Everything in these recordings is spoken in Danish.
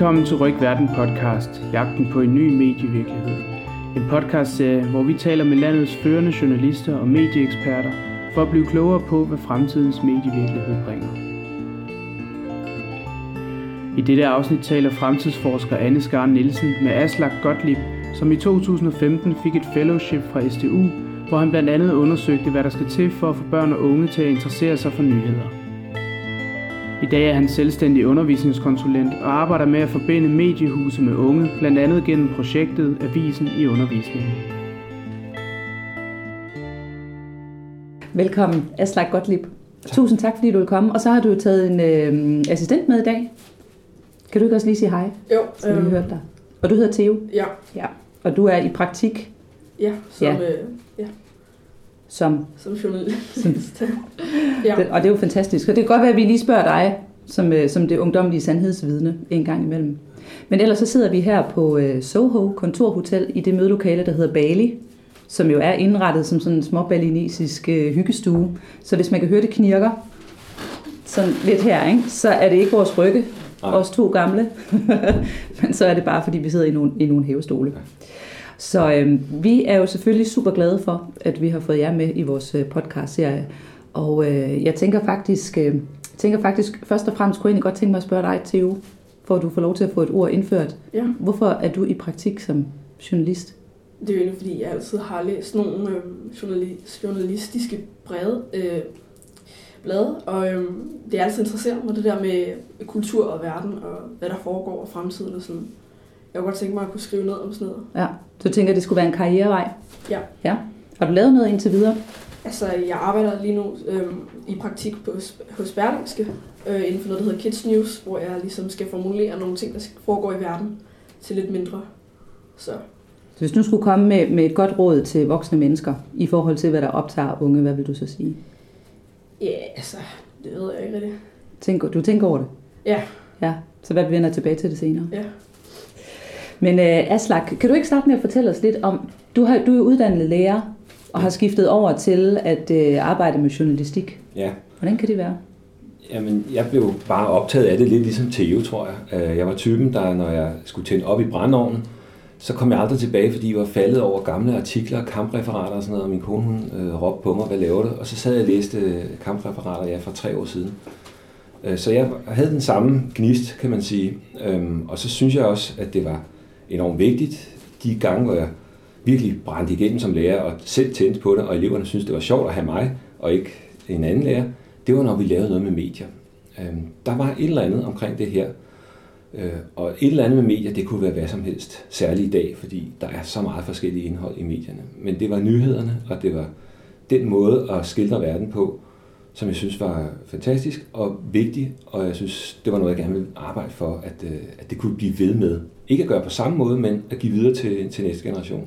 Velkommen til Ryk Verden podcast, jagten på en ny medievirkelighed. En podcastserie, hvor vi taler med landets førende journalister og medieeksperter for at blive klogere på, hvad fremtidens medievirkelighed bringer. I dette afsnit taler fremtidsforsker Anne Skar Nielsen med Aslak Gottlieb, som i 2015 fik et fellowship fra SDU, hvor han blandt andet undersøgte, hvad der skal til for at få børn og unge til at interessere sig for nyheder. I dag er han selvstændig undervisningskonsulent og arbejder med at forbinde mediehuse med unge, blandt andet gennem projektet Avisen i undervisningen. Velkommen, Aslak Gottlieb. Tusind tak, fordi du vil komme. Og så har du taget en øh, assistent med i dag. Kan du ikke også lige sige hej? Jo. Så vi øh, hørte dig. Og du hedder Theo? Ja. Ja. Og du er i praktik? Ja, som, Ja. Øh, ja, Som, som journalist. ja. det, og det er jo fantastisk. Og det kan godt være, at vi lige spørger dig, som, øh, som det ungdomlige sandhedsvidne, en gang imellem. Men ellers så sidder vi her på øh, Soho Kontorhotel i det mødelokale, der hedder Bali, som jo er indrettet som sådan en småbalinesisk øh, hyggestue. Så hvis man kan høre det knirker, sådan lidt her, ikke? så er det ikke vores rygge, Nej. os to gamle, men så er det bare, fordi vi sidder i nogle, i nogle hævestole. Så øh, vi er jo selvfølgelig super glade for, at vi har fået jer med i vores øh, podcast-serie. Og øh, jeg tænker faktisk, øh, tænker faktisk, først og fremmest kunne jeg egentlig godt tænke mig at spørge dig, Theo, for at du får lov til at få et ord indført. ja. Hvorfor er du i praktik som journalist? Det er jo egentlig, fordi jeg altid har læst nogle øh, journali- journalistiske brede øh, blade, og øh, det er altid interesseret mig, det der med kultur og verden, og hvad der foregår og fremtiden og sådan. Jeg kunne godt tænke mig at kunne skrive ned om sådan noget. Ja, så du tænker, det skulle være en karrierevej? Ja. ja. Har du lavet noget indtil videre? Altså, jeg arbejder lige nu øh, i praktik på, hos Berlingske, øh, inden for noget, der hedder Kids News, hvor jeg ligesom skal formulere nogle ting, der foregår i verden til lidt mindre. Så Så hvis du skulle komme med, med et godt råd til voksne mennesker i forhold til, hvad der optager unge, hvad vil du så sige? ja, altså, det ved jeg ikke rigtigt. Tænk, du tænker over det? Ja. Ja, så hvad vi vender tilbage til det senere. Ja. Men uh, Aslak, kan du ikke starte med at fortælle os lidt om, du, har, du er uddannet lærer og har skiftet over til at uh, arbejde med journalistik. Ja, Hvordan kan det være? jamen jeg blev bare optaget af det lidt ligesom Theo, tror jeg. Øh, Jeg var typen, der når jeg skulle tænde op i brændeovnen, så kom jeg aldrig tilbage, fordi jeg var faldet over gamle artikler, kampreferater og sådan noget, og min kone hun, øh, råbte på mig, hvad laver du? Og så sad jeg og læste øh, kampreferater, ja, for tre år siden. Øh, Så jeg havde den samme gnist, kan man sige. Øhm, Og så synes jeg også, at det var enormt vigtigt, de gange, hvor jeg virkelig brændte igennem som lærer, og selv tændte på det, og eleverne syntes, det var sjovt at have mig, og ikke en anden lærer, det var, når vi lavede noget med medier. Øhm, der var et eller andet omkring det her, øh, Og et eller andet med medier, det kunne være hvad som helst, særligt i dag, fordi der er så meget forskellige indhold i medierne. Men det var nyhederne, og det var den måde at skildre verden på, som jeg synes var fantastisk og vigtig, og jeg synes, det var noget, jeg gerne ville arbejde for, at, øh, at det kunne blive ved med. Ikke at gøre på samme måde, men at give videre til, til næste generation.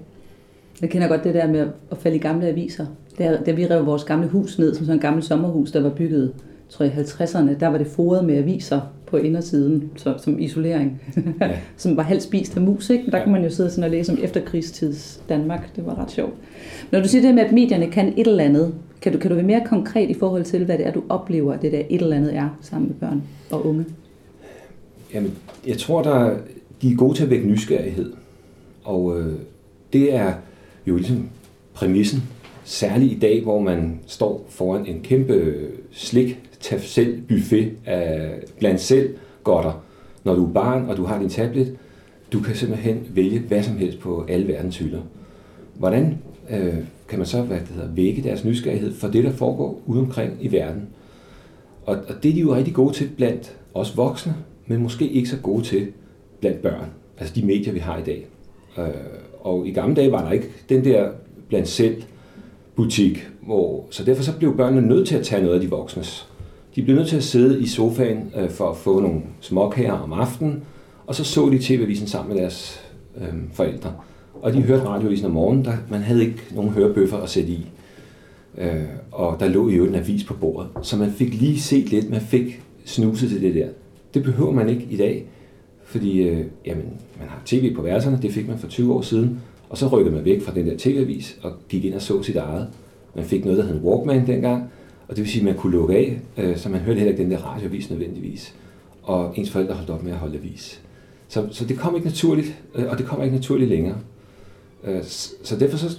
Jeg kender godt det der med at falde i gamle aviser. Da, da vi rev vores gamle hus ned, som sådan et gammelt sommerhus, der var bygget, tror jeg, i 50'erne, der var det foret med aviser på indersiden, så, som isolering, Ja. som var halvt spist af mus, ikke? Men der Ja. kunne man jo sidde sådan og læse om efterkrigstids Danmark. Det var ret sjovt. Når du siger det med, at medierne kan et eller andet, kan du, kan du være mere konkret i forhold til, hvad det er, du oplever, det der et eller andet er sammen med børn og unge? Jamen, jeg tror, der, de er gode til at vække nysgerrighed. Og øh, det er jo ligesom præmissen. Særligt i dag, hvor man står foran en kæmpe slik tag selv buffet af bland selv godter. Når du er barn, og du har din tablet, du kan simpelthen vælge hvad som helst på alle verdens hylder. Hvordan øh, kan man så hvad det hedder, vække deres nysgerrighed for det, der foregår ude omkring i verden? Og, og det er de jo rigtig gode til blandt os voksne, men måske ikke så gode til blandt børn. Altså de medier, vi har i dag. Øh, og i gamle dage var der ikke den der blandt selv butik, hvor, så derfor så blev børnene nødt til at tage noget af de voksnes. De blev nødt til at sidde i sofaen øh, for at få nogle småkager om aftenen, og så så de TV-avisen sammen med deres øh, forældre. Og de hørte radioavisen om morgenen, der man havde ikke nogen hørebøffer at sætte i. Øh, og der lå jo en avis på bordet. Så man fik lige set lidt, man fik snuset til det der. Det behøver man ikke i dag, fordi øh, jamen, man har tv på værelserne, det fik man for 20 år siden, og så rykkede man væk fra den der tv-avis og gik ind og så sit eget. Man fik noget, der hed en Walkman dengang, og det vil sige, at man kunne lukke af, øh, så man hørte heller ikke den der radioavis nødvendigvis. Og ens forældre holdt op med at holde avis. Så, så det kom ikke naturligt, øh, og det kommer ikke naturligt længere. Øh, så derfor så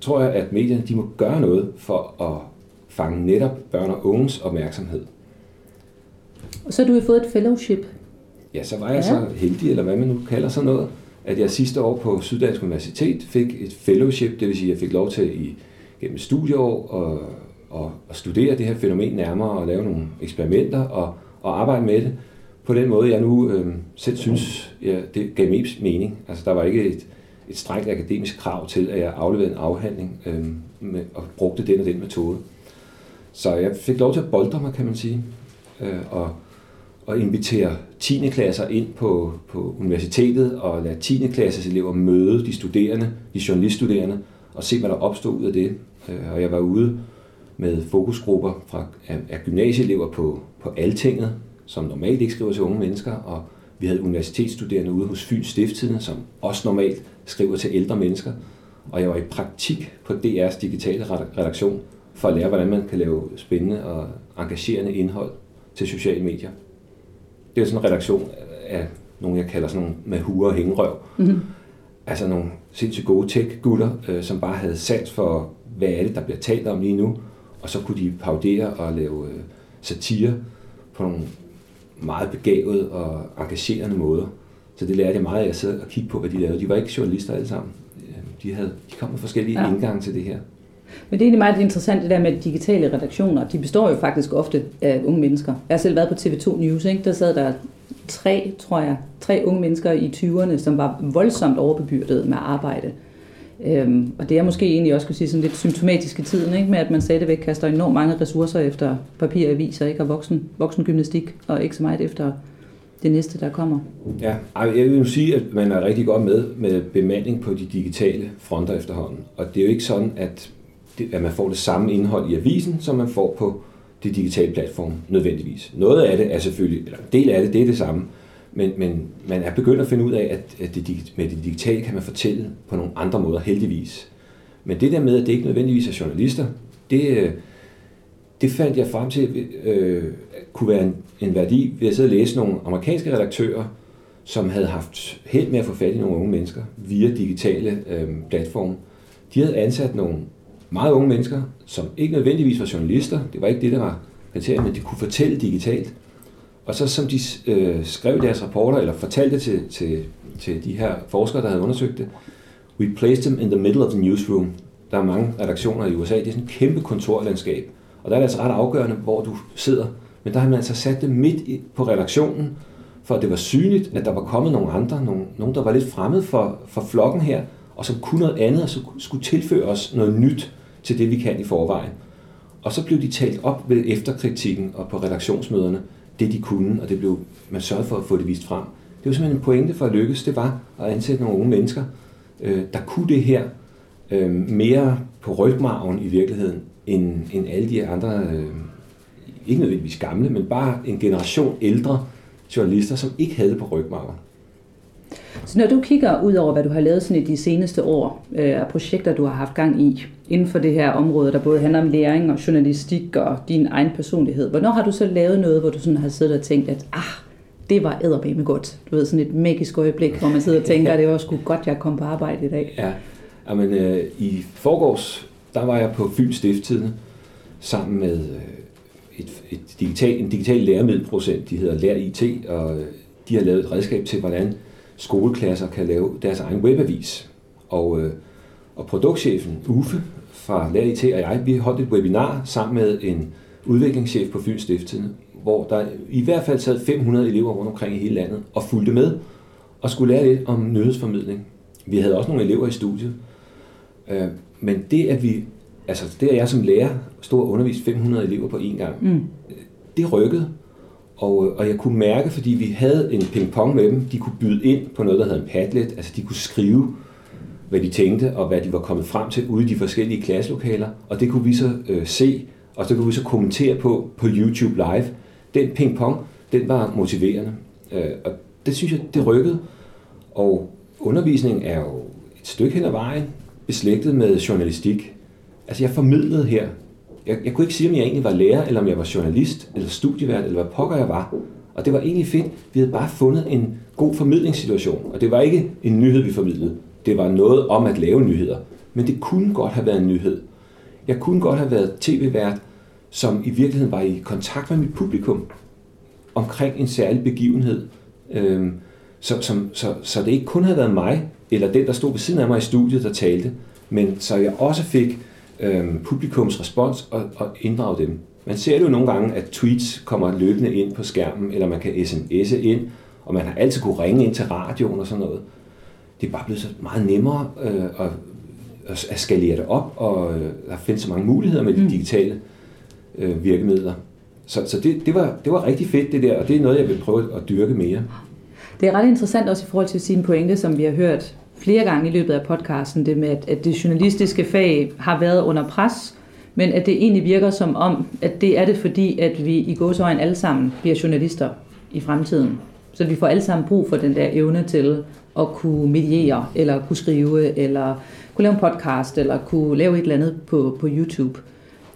tror jeg, at medierne de må gøre noget for at fange netop børn og unges opmærksomhed. Og så har du fået et fellowship. Ja, så var jeg ja. så heldig, eller hvad man nu kalder sådan noget, at jeg sidste år på Syddansk Universitet fik et fellowship, det vil sige, at jeg fik lov til i, gennem studieår og, og, at studere det her fænomen nærmere og lave nogle eksperimenter og, og arbejde med det på den måde, jeg nu øh, selv synes, ja, det gav mest mening. Altså, der var ikke et, et strengt akademisk krav til, at jeg afleverede en afhandling øh, med, og brugte den og den metode. Så jeg fik lov til at boldre mig, kan man sige, øh, og, og invitere 10. klasser ind på, på universitetet og lade 10. klasses elever møde de studerende, de journaliststuderende, og se, hvad der opstod ud af det. Øh, og jeg var ude med fokusgrupper fra, af, af gymnasieelever på, på Altinget, som normalt ikke skriver til unge mennesker, og vi havde universitetsstuderende ude hos Fyns Stifttidende, som også normalt skriver til ældre mennesker. Og jeg var i praktik på DR's digitale redaktion for at lære, hvordan man kan lave spændende og engagerende indhold til sociale medier. Det er sådan en redaktion af nogle, jeg kalder sådan nogle med huer og hængerøv. Mm-hmm. Altså nogle sindssygt gode tech-gutter, øh, som bare havde sat for, hvad er det, der bliver talt om lige nu, og så kunne de paudere og lave øh, satire på nogle meget begavet og engagerende måder. Så det lærte jeg meget af at sidde og kigge på, hvad de lavede. De var ikke journalister alle sammen. De, havde, de kom med forskellige ja. indgange til det her. Men det er egentlig meget interessant det der med digitale redaktioner. De består jo faktisk ofte af unge mennesker. Jeg har selv været på TV2 News, ikke? der sad der tre, tror jeg, tre unge mennesker i 20'erne, som var voldsomt overbebyrdet med arbejde. Øhm, og det er måske egentlig også, kunne sige, sådan lidt symptomatisk i tiden, ikke? med at man stadigvæk kaster enormt mange ressourcer efter papiraviser, ikke? og voksen, voksen gymnastik, og ikke så meget efter det næste, der kommer. Ja, jeg vil jo sige, at man er rigtig godt med med bemanding på de digitale fronter efterhånden. Og det er jo ikke sådan, at, det, at man får det samme indhold i avisen, som man får på de digitale platforme nødvendigvis. Noget af det er selvfølgelig, eller en del af det, det er det samme, men, men man er begyndt at finde ud af, at, at det, med det digitale kan man fortælle på nogle andre måder, heldigvis. Men det der med, at det ikke nødvendigvis er journalister, det, øh, det fandt jeg frem til øh, kunne være en, en værdi ved at sidde og læse nogle amerikanske redaktører, som havde haft held med at få fat i nogle unge mennesker via digitale øh, platforme. De havde ansat nogle meget unge mennesker, som ikke nødvendigvis var journalister. Det var ikke det, der var kriteriet, men de kunne fortælle digitalt. Og så som de øh, skrev deres rapporter, eller fortalte til, til, til de her forskere, der havde undersøgt det, we placed them in the middle of the newsroom. Der er mange redaktioner i USA, det er sådan et kæmpe kontorlandskab. Og der er det altså ret afgørende, hvor du sidder. Men der har man altså sat det midt i, på redaktionen, for at det var synligt, at der var kommet nogle andre, nogle, nogen, der var lidt fremmed for, for flokken her, og som kunne noget andet, og som skulle tilføre os noget nyt til det, vi kan i forvejen. Og så blev de talt op ved efterkritikken og på redaktionsmøderne, det de kunne, og det blev, man sørgede for at få det vist frem. Det var simpelthen en pointe for at lykkes, det var at ansætte nogle unge mennesker, øh, der kunne det her øh, mere på rygmarven i virkeligheden, end, end alle de andre, øh, ikke nødvendigvis gamle, men bare en generation ældre journalister, som ikke havde det på rygmarven. Så når du kigger ud over, hvad du har lavet sådan i de seneste år øh, projekter, du har haft gang i inden for det her område, der både handler om læring og journalistik og din egen personlighed, hvornår har du så lavet noget, hvor du sådan har siddet og tænkt, at ah, det var med godt. Du ved, sådan et magisk øjeblik, hvor man sidder og tænker, at det var sgu godt, jeg kom på arbejde i dag. Ja, Jamen, øh, i forgårs, der var jeg på Fyns Stifttidende sammen med øh, et, et digital, en digital læremiddelprocent, de hedder Lær IT, og øh, de har lavet et redskab til, hvordan skoleklasser kan lave deres egen webavis. Og, øh, og produktchefen Uffe fra Lær IT og jeg, vi holdt et webinar sammen med en udviklingschef på Fyns Stifttidende, hvor der i hvert fald sad 500 elever rundt omkring i hele landet og fulgte med og skulle lære lidt om nyhedsformidling. Vi havde også nogle elever i studiet, Øh, men det, at vi, altså det, at jeg som lærer stod og underviste 500 elever på én gang, mm. det rykkede. Og, øh, og jeg kunne mærke, fordi vi havde en pingpong med dem, de kunne byde ind på noget, der hed en Padlet, altså de kunne skrive, hvad de tænkte, og hvad de var kommet frem til ude i de forskellige klasselokaler, og det kunne vi så øh, se, og så kunne vi så kommentere på på YouTube live. Den pingpong, den var motiverende, øh, og det synes jeg, det rykkede. Og undervisning er jo et stykke hen ad vejen, beslægtet med journalistik. Altså jeg formidlede her. Jeg, jeg kunne ikke sige, om jeg egentlig var lærer, eller om jeg var journalist, eller studievært, eller hvad pokker jeg var. Og det var egentlig fedt. Vi havde bare fundet en god formidlingssituation. Og det var ikke en nyhed, vi formidlede. Det var noget om at lave nyheder. Men det kunne godt have været en nyhed. Jeg kunne godt have været tv-vært, som i virkeligheden var i kontakt med mit publikum omkring en særlig begivenhed. Øhm, så, som, så, så det ikke kun havde været mig, eller den, der stod ved siden af mig i studiet, der talte, men så jeg også fik øhm, publikums respons og, og inddrage dem. Man ser det jo nogle gange, at tweets kommer løbende ind på skærmen, eller man kan sms'e ind, og man har altid kunne ringe ind til radioen og sådan noget. Det er bare blevet så meget nemmere øh, at, at skalere det op, og øh, der findes så mange muligheder med de mm. digitale øh, virkemidler. Så, så det, det, var, det var rigtig fedt det der, og det er noget, jeg vil prøve at dyrke mere. Det er ret interessant også i forhold til sin pointe, som vi har hørt flere gange i løbet af podcasten, det med, at det journalistiske fag har været under pres, men at det egentlig virker som om, at det er det fordi, at vi i gåsøjne alle sammen bliver journalister i fremtiden. Så vi får alle sammen brug for den der evne til at kunne mediere, eller kunne skrive, eller kunne lave en podcast, eller kunne lave et eller andet på, på YouTube.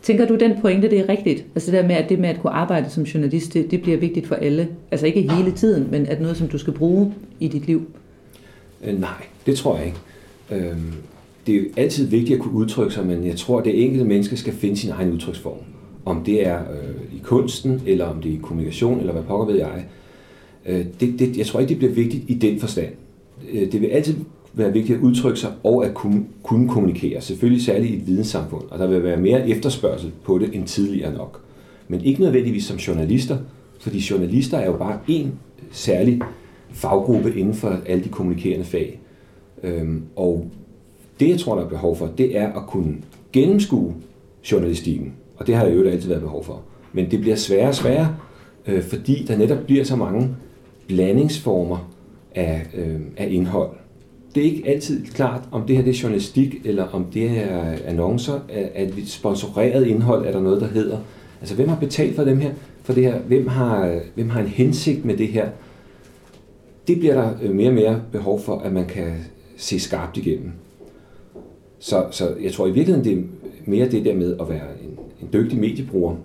Tænker du, den pointe, det er rigtigt? Altså det der med, at det med at kunne arbejde som journalist, det, det bliver vigtigt for alle. Altså ikke hele tiden, men at noget, som du skal bruge i dit liv. Øh, nej, det tror jeg ikke. Øhm, det er jo altid vigtigt at kunne udtrykke sig, men jeg tror, at det enkelte menneske skal finde sin egen udtryksform. Om det er øh, i kunsten, eller om det er i kommunikation, eller hvad pokker ved jeg. Øh, det, det, jeg tror ikke, det bliver vigtigt i den forstand. Øh, det vil altid være vigtigt at udtrykke sig og at kunne, kunne kommunikere. Selvfølgelig særligt i et videnssamfund, og der vil være mere efterspørgsel på det end tidligere nok. Men ikke nødvendigvis som journalister, fordi journalister er jo bare en særlig faggruppe inden for alle de kommunikerende fag. Øhm, og det, jeg tror, der er behov for, det er at kunne gennemskue journalistikken. Og det har jeg jo altid været behov for. Men det bliver sværere og sværere, øh, fordi der netop bliver så mange blandingsformer af, øh, af indhold det er ikke altid klart, om det her det er journalistik, eller om det er annoncer, at vi sponsoreret indhold, er der noget, der hedder. Altså, hvem har betalt for dem her? For det her? Hvem har, hvem har en hensigt med det her? Det bliver der øh, mere og mere behov for, at man kan se skarpt igennem. Så, så jeg tror i virkeligheden, det er mere det der med at være en, en dygtig mediebruger,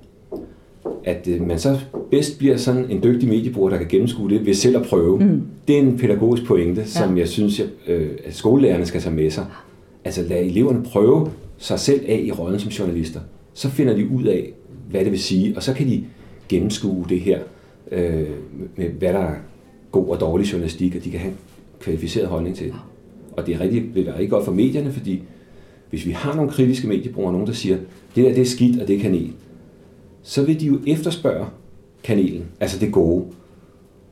at øh, man så bedst bliver sådan en dygtig mediebruger, der kan gennemskue det ved selv at prøve. Mm. Det er en pædagogisk pointe, som ja. jeg synes, jeg, øh, at skolelærerne skal tage med sig. Altså lad eleverne prøve sig selv af i rollen som journalister. Så finder de ud af, hvad det vil sige, og så kan de gennemskue det her øh, med, hvad der er god og dårlig journalistik, og de kan have en kvalificeret holdning til det. Og det er rigtig, vil være rigtig godt for medierne, fordi hvis vi har nogle kritiske mediebrugere, nogen der siger, det der det er skidt, og det er kanel, så vil de jo efterspørge kanelen, altså det gode.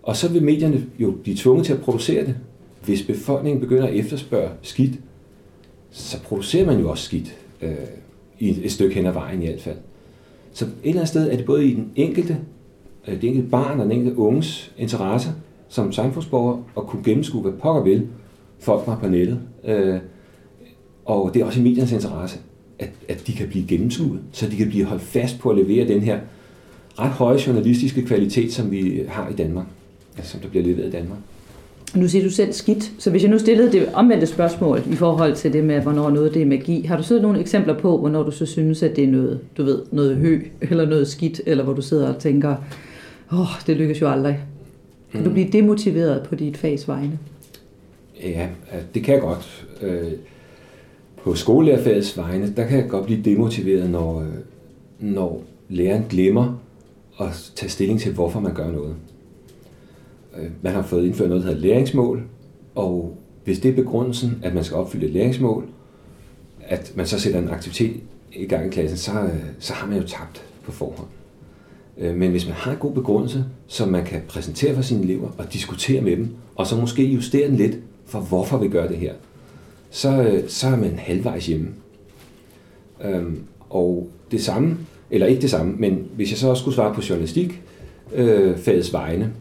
Og så vil medierne jo blive tvunget til at producere det. Hvis befolkningen begynder at efterspørge skidt, så producerer man jo også skidt øh, i et stykke hen ad vejen i hvert fald. Så et eller andet sted er det både i den enkelte, øh, det enkelte barn og den enkelte unges interesse som samfundsborger at kunne gennemskue, hvad pokker vil folk mig på nettet. Øh, og det er også i mediernes interesse at, at de kan blive gennemskuet, så de kan blive holdt fast på at levere den her ret høje journalistiske kvalitet, som vi har i Danmark, altså, som der bliver leveret i Danmark. Nu siger du selv skidt, så hvis jeg nu stillede det omvendte spørgsmål i forhold til det med, hvornår noget det er magi, har du så nogle eksempler på, hvornår du så synes, at det er noget, du ved, noget hø, eller noget skidt, eller hvor du sidder og tænker, åh, oh, det lykkes jo aldrig. Kan mm. du blive demotiveret på dit fags vegne? Ja, det kan jeg godt. Øh, på skolelærerfagets vegne, der kan jeg godt blive demotiveret, når, øh, når læreren glemmer at tage stilling til, hvorfor man gør noget. Øh, man har fået indført noget, der hedder læringsmål, og hvis det er begrundelsen, at man skal opfylde et læringsmål, at man så sætter en aktivitet i gang i klassen, så, så har man jo tabt på forhånd. Men hvis man har en god begrundelse, som man kan præsentere for sine elever og diskutere med dem, og så måske justere den lidt for, hvorfor vi gør det her, så, øh, så er man halvvejs hjemme. Øhm, og det samme, eller ikke det samme, men hvis jeg så også skulle svare på journalistik, øh, fagets vegne,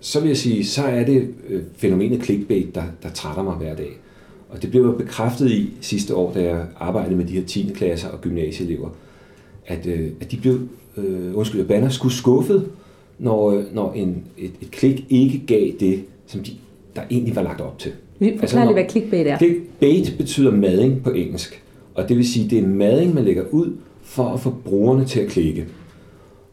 så vil jeg sige, så er det øh, fænomenet clickbait, der, der trætter mig hver dag. Og det blev bekræftet i sidste år, da jeg arbejdede med de her 10. klasser og gymnasieelever, at, øh, at de blev, øh, undskyld, jeg banner, skulle skuffet, når, øh, når en, et, et klik ikke gav det, som de, der egentlig var lagt op til. Forklar altså, lige, hvad clickbait er. Clickbait betyder mading på engelsk. Og det vil sige, det er mading, man lægger ud for at få brugerne til at klikke.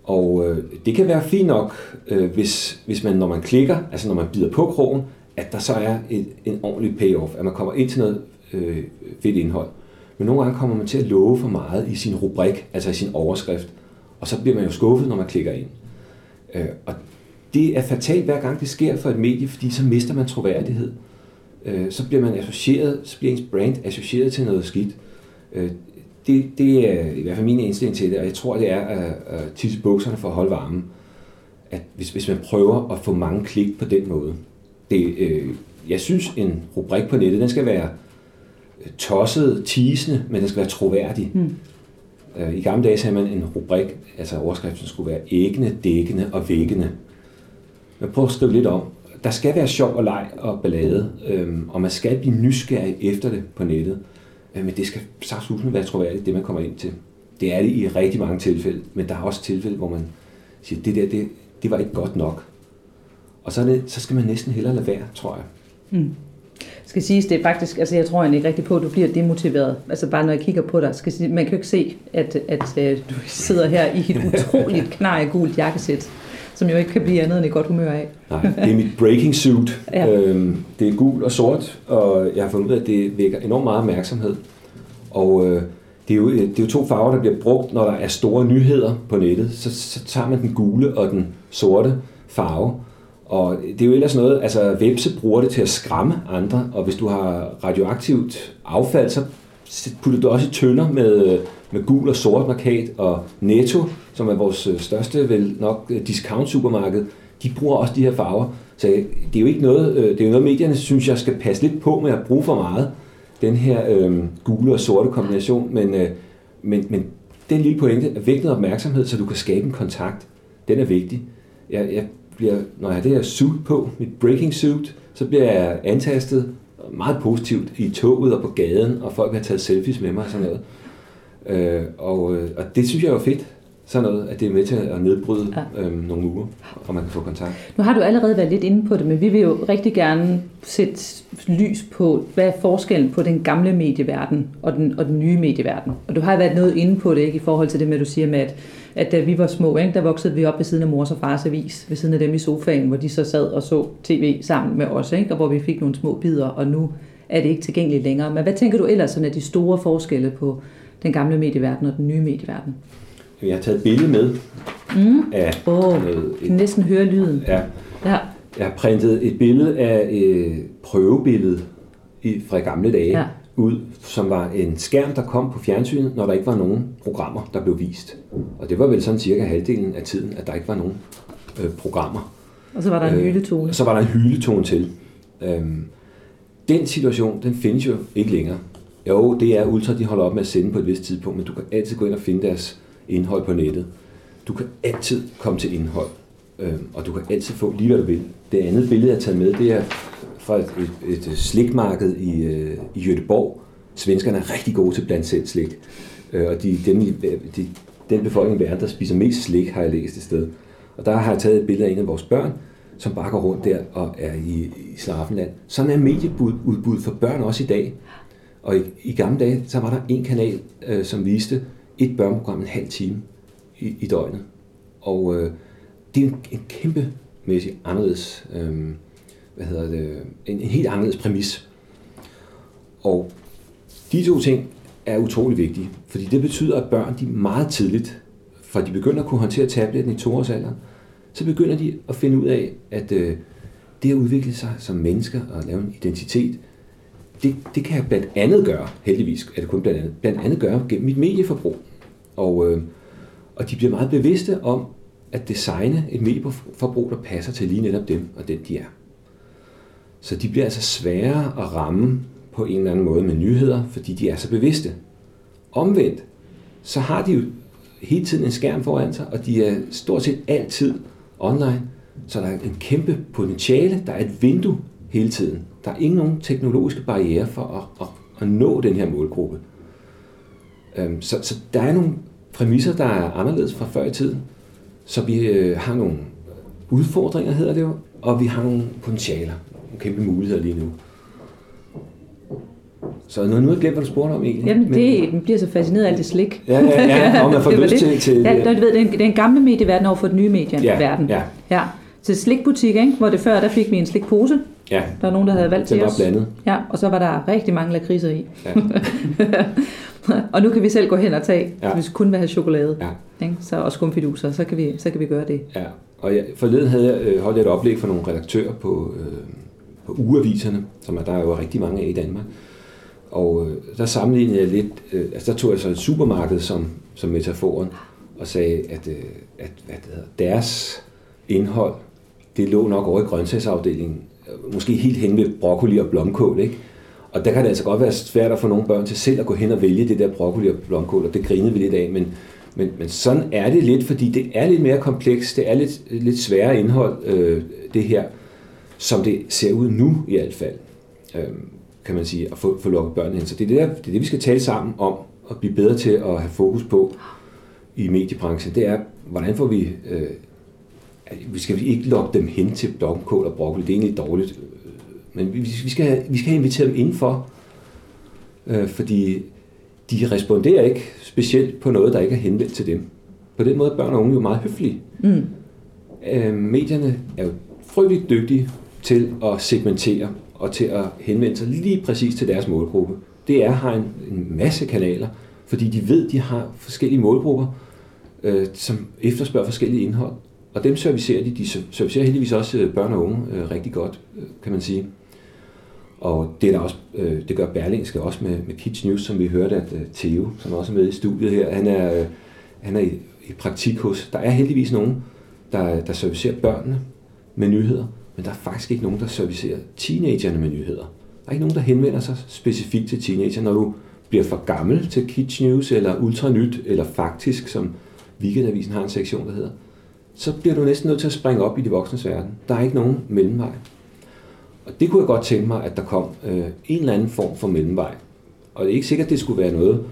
Og øh, det kan være fint nok, øh, hvis, hvis man, når man klikker, altså når man bider på krogen, at der så er et, en ordentlig payoff, at man kommer ind til noget øh, fedt indhold. Men nogle gange kommer man til at love for meget i sin rubrik, altså i sin overskrift, og så bliver man jo skuffet, når man klikker ind. Øh, og det er fatalt hver gang det sker for et medie, fordi så mister man troværdighed. Øh, så bliver man associeret, så bliver ens brand associeret til noget skidt. Øh, det, det er i hvert fald min indstilling til det, og jeg tror, det er at, at tisse bukserne for at holde varmen. At hvis, hvis man prøver at få mange klik på den måde. Det, øh, jeg synes, en rubrik på nettet, den skal være tosset, teasende, men den skal være troværdig. Mm. Øh, I gamle dage sagde man en rubrik, altså overskriften skulle være æggende, dækkende og væggende. Men prøv at skrive lidt om. Der skal være sjov og leg og ballade, øhm, og man skal blive nysgerrig efter det på nettet. Øh, men det skal sagtens være troværdigt, det man kommer ind til. Det er det i rigtig mange tilfælde, men der er også tilfælde, hvor man siger, det der, det, det var ikke godt nok. Og så, det, så skal man næsten hellere lade være, tror jeg. Mm skal siges, det er faktisk, altså jeg tror ikke rigtig på, at du bliver demotiveret. Altså bare når jeg kigger på dig, skal sige, man kan jo ikke se, at, at, at du sidder her i et utroligt knæ gult jakkesæt, som jo ikke kan blive andet end et godt humør af. Nej, det er mit breaking suit. ja. øhm, det er gul og sort, og jeg har fundet ud af, at det vækker enormt meget opmærksomhed. Og øh, det, er jo, det er jo to farver, der bliver brugt, når der er store nyheder på nettet. Så, så tager man den gule og den sorte farve, og det er jo ellers noget, altså Webse bruger det til at skræmme andre, og hvis du har radioaktivt affald, så putter du også i tønder med, med gul og sort markat, og Netto, som er vores øh, største, vel nok øh, discount supermarked, de bruger også de her farver. Så øh, det er jo ikke noget, det er jo noget medierne synes jeg skal passe lidt på med at bruge for meget, den her øh, gule og sorte kombination, men, øh, men, men den lille pointe er væk opmærksomhed, så du kan skabe en kontakt. Den er vigtig. Jeg, jeg bliver, når jeg har det her suit på, mit breaking suit, så bliver jeg antastet meget positivt i toget og på gaden, og folk har taget selfies med mig og sådan noget. Øh, og, og det synes jeg er fedt, sådan noget, at det er med til at nedbryde ja. øhm, nogle uger, og man kan få kontakt. Nu har du allerede været lidt inde på det, men vi vil jo rigtig gerne sætte lys på, hvad er forskellen på den gamle medieverden og den, og den nye medieverden. Og du har været noget inde på det, ikke, i forhold til det med, at du siger med, at at da vi var små, ikke, der voksede vi op ved siden af mors og fars avis, ved siden af dem i sofaen, hvor de så sad og så tv sammen med os, ikke, og hvor vi fik nogle små bidder, og nu er det ikke tilgængeligt længere. Men hvad tænker du ellers sådan, er de store forskelle på den gamle medieverden og den nye medieverden? Jeg har taget et billede med mm. af... Oh, noget, et, næsten høre lyden. Ja. ja. Jeg har printet et billede af et øh, prøvebillede i, fra gamle dage. Ja ud, som var en skærm, der kom på fjernsynet, når der ikke var nogen programmer, der blev vist. Og det var vel sådan cirka halvdelen af tiden, at der ikke var nogen øh, programmer. Og så var der en øh, hyletone. Så var der en hyletone til. Øhm, den situation, den findes jo ikke længere. Jo, det er Ultra, de holder op med at sende på et vist tidspunkt, men du kan altid gå ind og finde deres indhold på nettet. Du kan altid komme til indhold, øh, og du kan altid få lige hvad du vil. Det andet billede, jeg har taget med, det er fra et, et, et slikmarked i, øh, i Göteborg. Svenskerne er rigtig gode til blandt selv slik. Øh, og de, dem, de, den befolkning i verden, der spiser mest slik, har jeg læst et sted. Og der har jeg taget et billede af en af vores børn, som bare går rundt der og er i, i Slaraffenland. Sådan er medieudbud for børn også i dag. Og i, i gamle dage, så var der en kanal, øh, som viste et børneprogram en halv time i, i døgnet. Og øh, det er en, en kæmpemæssig anderledes øh, hvad hedder det, en, en helt anderledes præmis. Og de to ting er utrolig vigtige, fordi det betyder, at børn de meget tidligt, fra de begynder at kunne håndtere tabletten i toårsalderen, så begynder de at finde ud af, at øh, det at udvikle sig som mennesker og lave en identitet, det, det kan jeg blandt andet gøre, heldigvis er det kun blandt andet, blandt andet gøre gennem mit medieforbrug. Og, øh, og de bliver meget bevidste om at designe et medieforbrug, der passer til lige netop dem og den de er. Så de bliver altså sværere at ramme på en eller anden måde med nyheder, fordi de er så bevidste. Omvendt, så har de jo hele tiden en skærm foran sig, og de er stort set altid online. Så der er en kæmpe potentiale, der er et vindue hele tiden. Der er ingen nogen teknologiske barriere for at, at, at nå den her målgruppe. Øhm, så, så der er nogle præmisser, der er anderledes fra før i tiden. Så vi øh, har nogle udfordringer, hedder det jo, og vi har nogle potentialer kæmpe muligheder lige nu. så har jeg glemt, hvad du spurgte om egentlig. Jamen, det man bliver så fascineret af alt det slik. Ja, ja, ja, og man får lyst til... til Ja, du ved, den, den gamle medieverden over for den nye medieverden. ja, verden. ja, ja. Så slikbutik, ikke? hvor det før, der fik vi en slikpose. ja, Der var nogen, der havde valgt den til var os. blandet. Ja, og så var der rigtig mange lakridser i. Ja. og nu kan vi selv gå hen og tage, Ja. hvis vi kun vil have chokolade. Ja. Ikke? Så, og skumfiduser, så kan, vi, så kan vi gøre det. Ja, og jeg, forleden havde jeg øh, holdt et oplæg for nogle redaktører på, øh, på ugeaviserne, som er, der er jo rigtig mange af i Danmark. Og øh, der sammenlignede jeg lidt, øh, altså der tog jeg så et supermarked som, som metaforen, og sagde, at, øh, at hvad det hedder, deres indhold, det lå nok over i grøntsagsafdelingen, måske helt hen ved broccoli og blomkål, ikke? Og der kan det altså godt være svært at få nogle børn til selv at gå hen og vælge det der broccoli og blomkål, og det grinede vi lidt af, men, men, men sådan er det lidt, fordi det er lidt mere komplekst, det er lidt, lidt sværere indhold, øh, det her, som det ser ud nu i hvert fald, øh, kan man sige, at få, få lukket børnene hen. Så det er det, der, det er det, vi skal tale sammen om, og blive bedre til at have fokus på i mediebranchen, det er, hvordan får vi, øh, vi skal ikke lokke dem hen til blomkål og broccoli, det er egentlig dårligt, men vi, vi, skal, have- vi skal have inviteret dem indenfor, øh, fordi de responderer ikke specielt på noget, der ikke er henvendt til dem. På den måde er børn og unge jo meget høflige. Mm. Øh, medierne er jo frygteligt dygtige til at segmentere og til at henvende sig lige præcis til deres målgruppe. DR har en, en masse kanaler, fordi de ved, de har forskellige målgrupper, øh, som efterspørger forskellige indhold. Og dem servicerer de. De servicerer heldigvis også øh, børn og unge øh, rigtig godt, øh, kan man sige. Og det, er der også, øh, det gør Berlingske også med, med Kids News, som vi hørte, at øh, Theo, som også er med i studiet her, han er, øh, han er i, i praktik hos. Der er heldigvis nogen, der, der servicerer børnene med nyheder, men der er faktisk ikke nogen, der servicerer teenagerne med nyheder. Der er ikke nogen, der henvender sig specifikt til teenager, når du bliver for gammel til Kids News, eller Ultranyt, eller Faktisk, som Weekendavisen har en sektion, der hedder, så bliver du næsten nødt til at springe op i de voksnes verden. Der er ikke nogen mellemvej. Og det kunne jeg godt tænke mig, at der kom øh, en eller anden form for mellemvej. Og det er ikke sikkert, at det skulle være noget,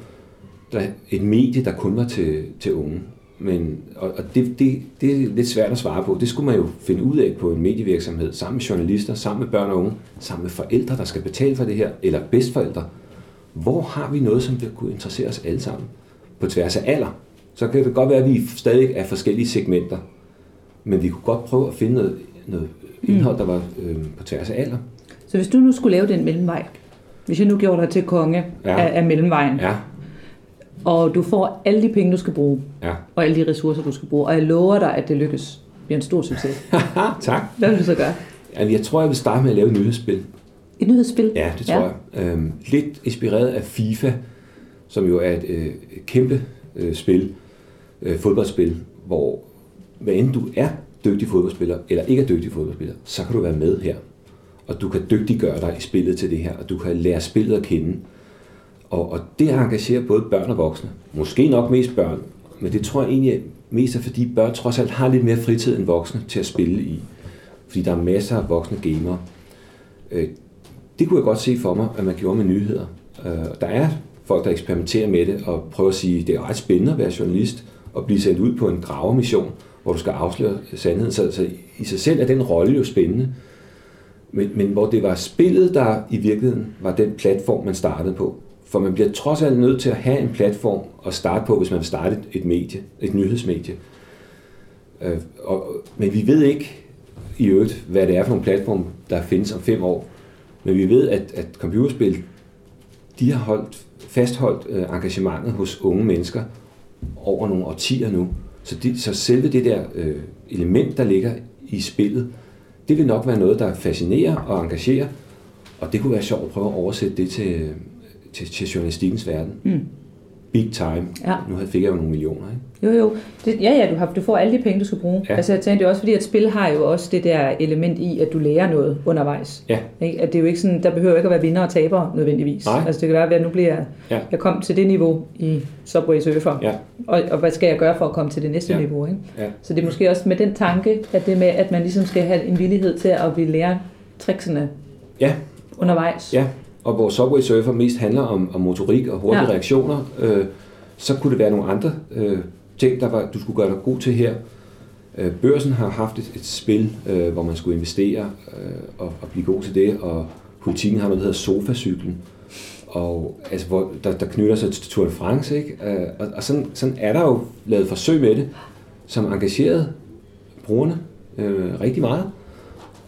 der, et medie, der kun var til, til unge. Men, og, og det, det, det er lidt svært at svare på. Det skulle man jo finde ud af på en medievirksomhed, sammen med journalister, sammen med børn og unge, sammen med forældre, der skal betale for det her, eller bedstforældre. Hvor har vi noget, som vil kunne interessere os alle sammen? På tværs af alder. Så kan det godt være, at vi stadig er forskellige segmenter. Men vi kunne godt prøve at finde noget, noget indhold, der var øh, på tværs af alder. Så hvis du nu skulle lave den mellemvej, hvis jeg nu gjorde dig til konge Ja. af, af mellemvejen, Ja, og du får alle de penge, du skal bruge, ja. og alle de ressourcer, du skal bruge, og jeg lover dig, at det lykkes, det bliver en stor succes. tak. Hvad vil du så gøre? Jamen, jeg tror, jeg vil starte med at lave et nyhedsspil. Et nyhedsspil? Ja, det tror ja. jeg. Øhm, lidt inspireret af FIFA, som jo er et øh, kæmpe øh, spil, øh, fodboldspil, hvor hvad end du er dygtig fodboldspiller, eller ikke er dygtig fodboldspiller, så kan du være med her. Og du kan dygtiggøre dig i spillet til det her, og du kan lære spillet at kende. Og, og det engagerer både børn og voksne. Måske nok mest børn, men det tror jeg egentlig mest er, fordi børn trods alt har lidt mere fritid end voksne til at spille i. Fordi der er masser af voksne gamere. Øh, det kunne jeg godt se for mig, at man gjorde med nyheder. Øh, Der er folk, der eksperimenterer med det og prøver at sige, at det er ret spændende at være journalist og blive sendt ud på en gravemission, hvor du skal afsløre sandheden. Så, så i sig selv er den rolle jo spændende. Men, men hvor det var spillet, der i virkeligheden var den platform, man startede på. For man bliver trods alt nødt til at have en platform at starte på, hvis man vil starte et- medie, et nyhedsmedie. Øh, og, men vi ved ikke i øvrigt, hvad det er for en platform, der findes om fem år. Men vi ved, at, at computerspil, de har holdt, fastholdt øh, engagementet hos unge mennesker over nogle årtier nu. Så, de, så selve det der øh, element, der ligger i spillet, det vil nok være noget, der fascinerer og engagerer. Og det kunne være sjovt at prøve at oversætte det til, øh, til, til journalistikkens verden. Mm. Big time. Ja. Nu fik jeg jo nogle millioner, ikke? Jo, jo. Det, ja, ja, du, har, du får alle de penge, du skal bruge. Ja. Altså, jeg tænker, det er også fordi, at spil har jo også det der element i, at du lærer noget undervejs. Ja. Ikke? At det er jo ikke sådan, der behøver ikke at være vinder og taber nødvendigvis. Nej. Altså, det kan være, at nu bliver jeg, Ja. jeg kom til det niveau i Subway Surfer. Ja. Og, og, hvad skal jeg gøre for at komme til det næste ja. niveau? Ikke? Ja. Så det er måske også med den tanke, at det med, at man ligesom skal have en villighed til at ville lære tricksene Ja. undervejs. Ja, og hvor Subway Surfer mest handler om, om motorik og hurtige ja. Reaktioner, øh, så kunne det være nogle andre øh, ting, der var, du skulle gøre dig god til her. Øh, børsen har haft et, et spil, øh, hvor man skulle investere øh, og, og blive god til det, og politikken har noget, der hedder sofacyklen. og altså, hvor der, der knytter sig til Tour de France, ikke? Øh, og, og sådan, sådan er der jo lavet forsøg med det, som engagerede brugerne øh, rigtig meget.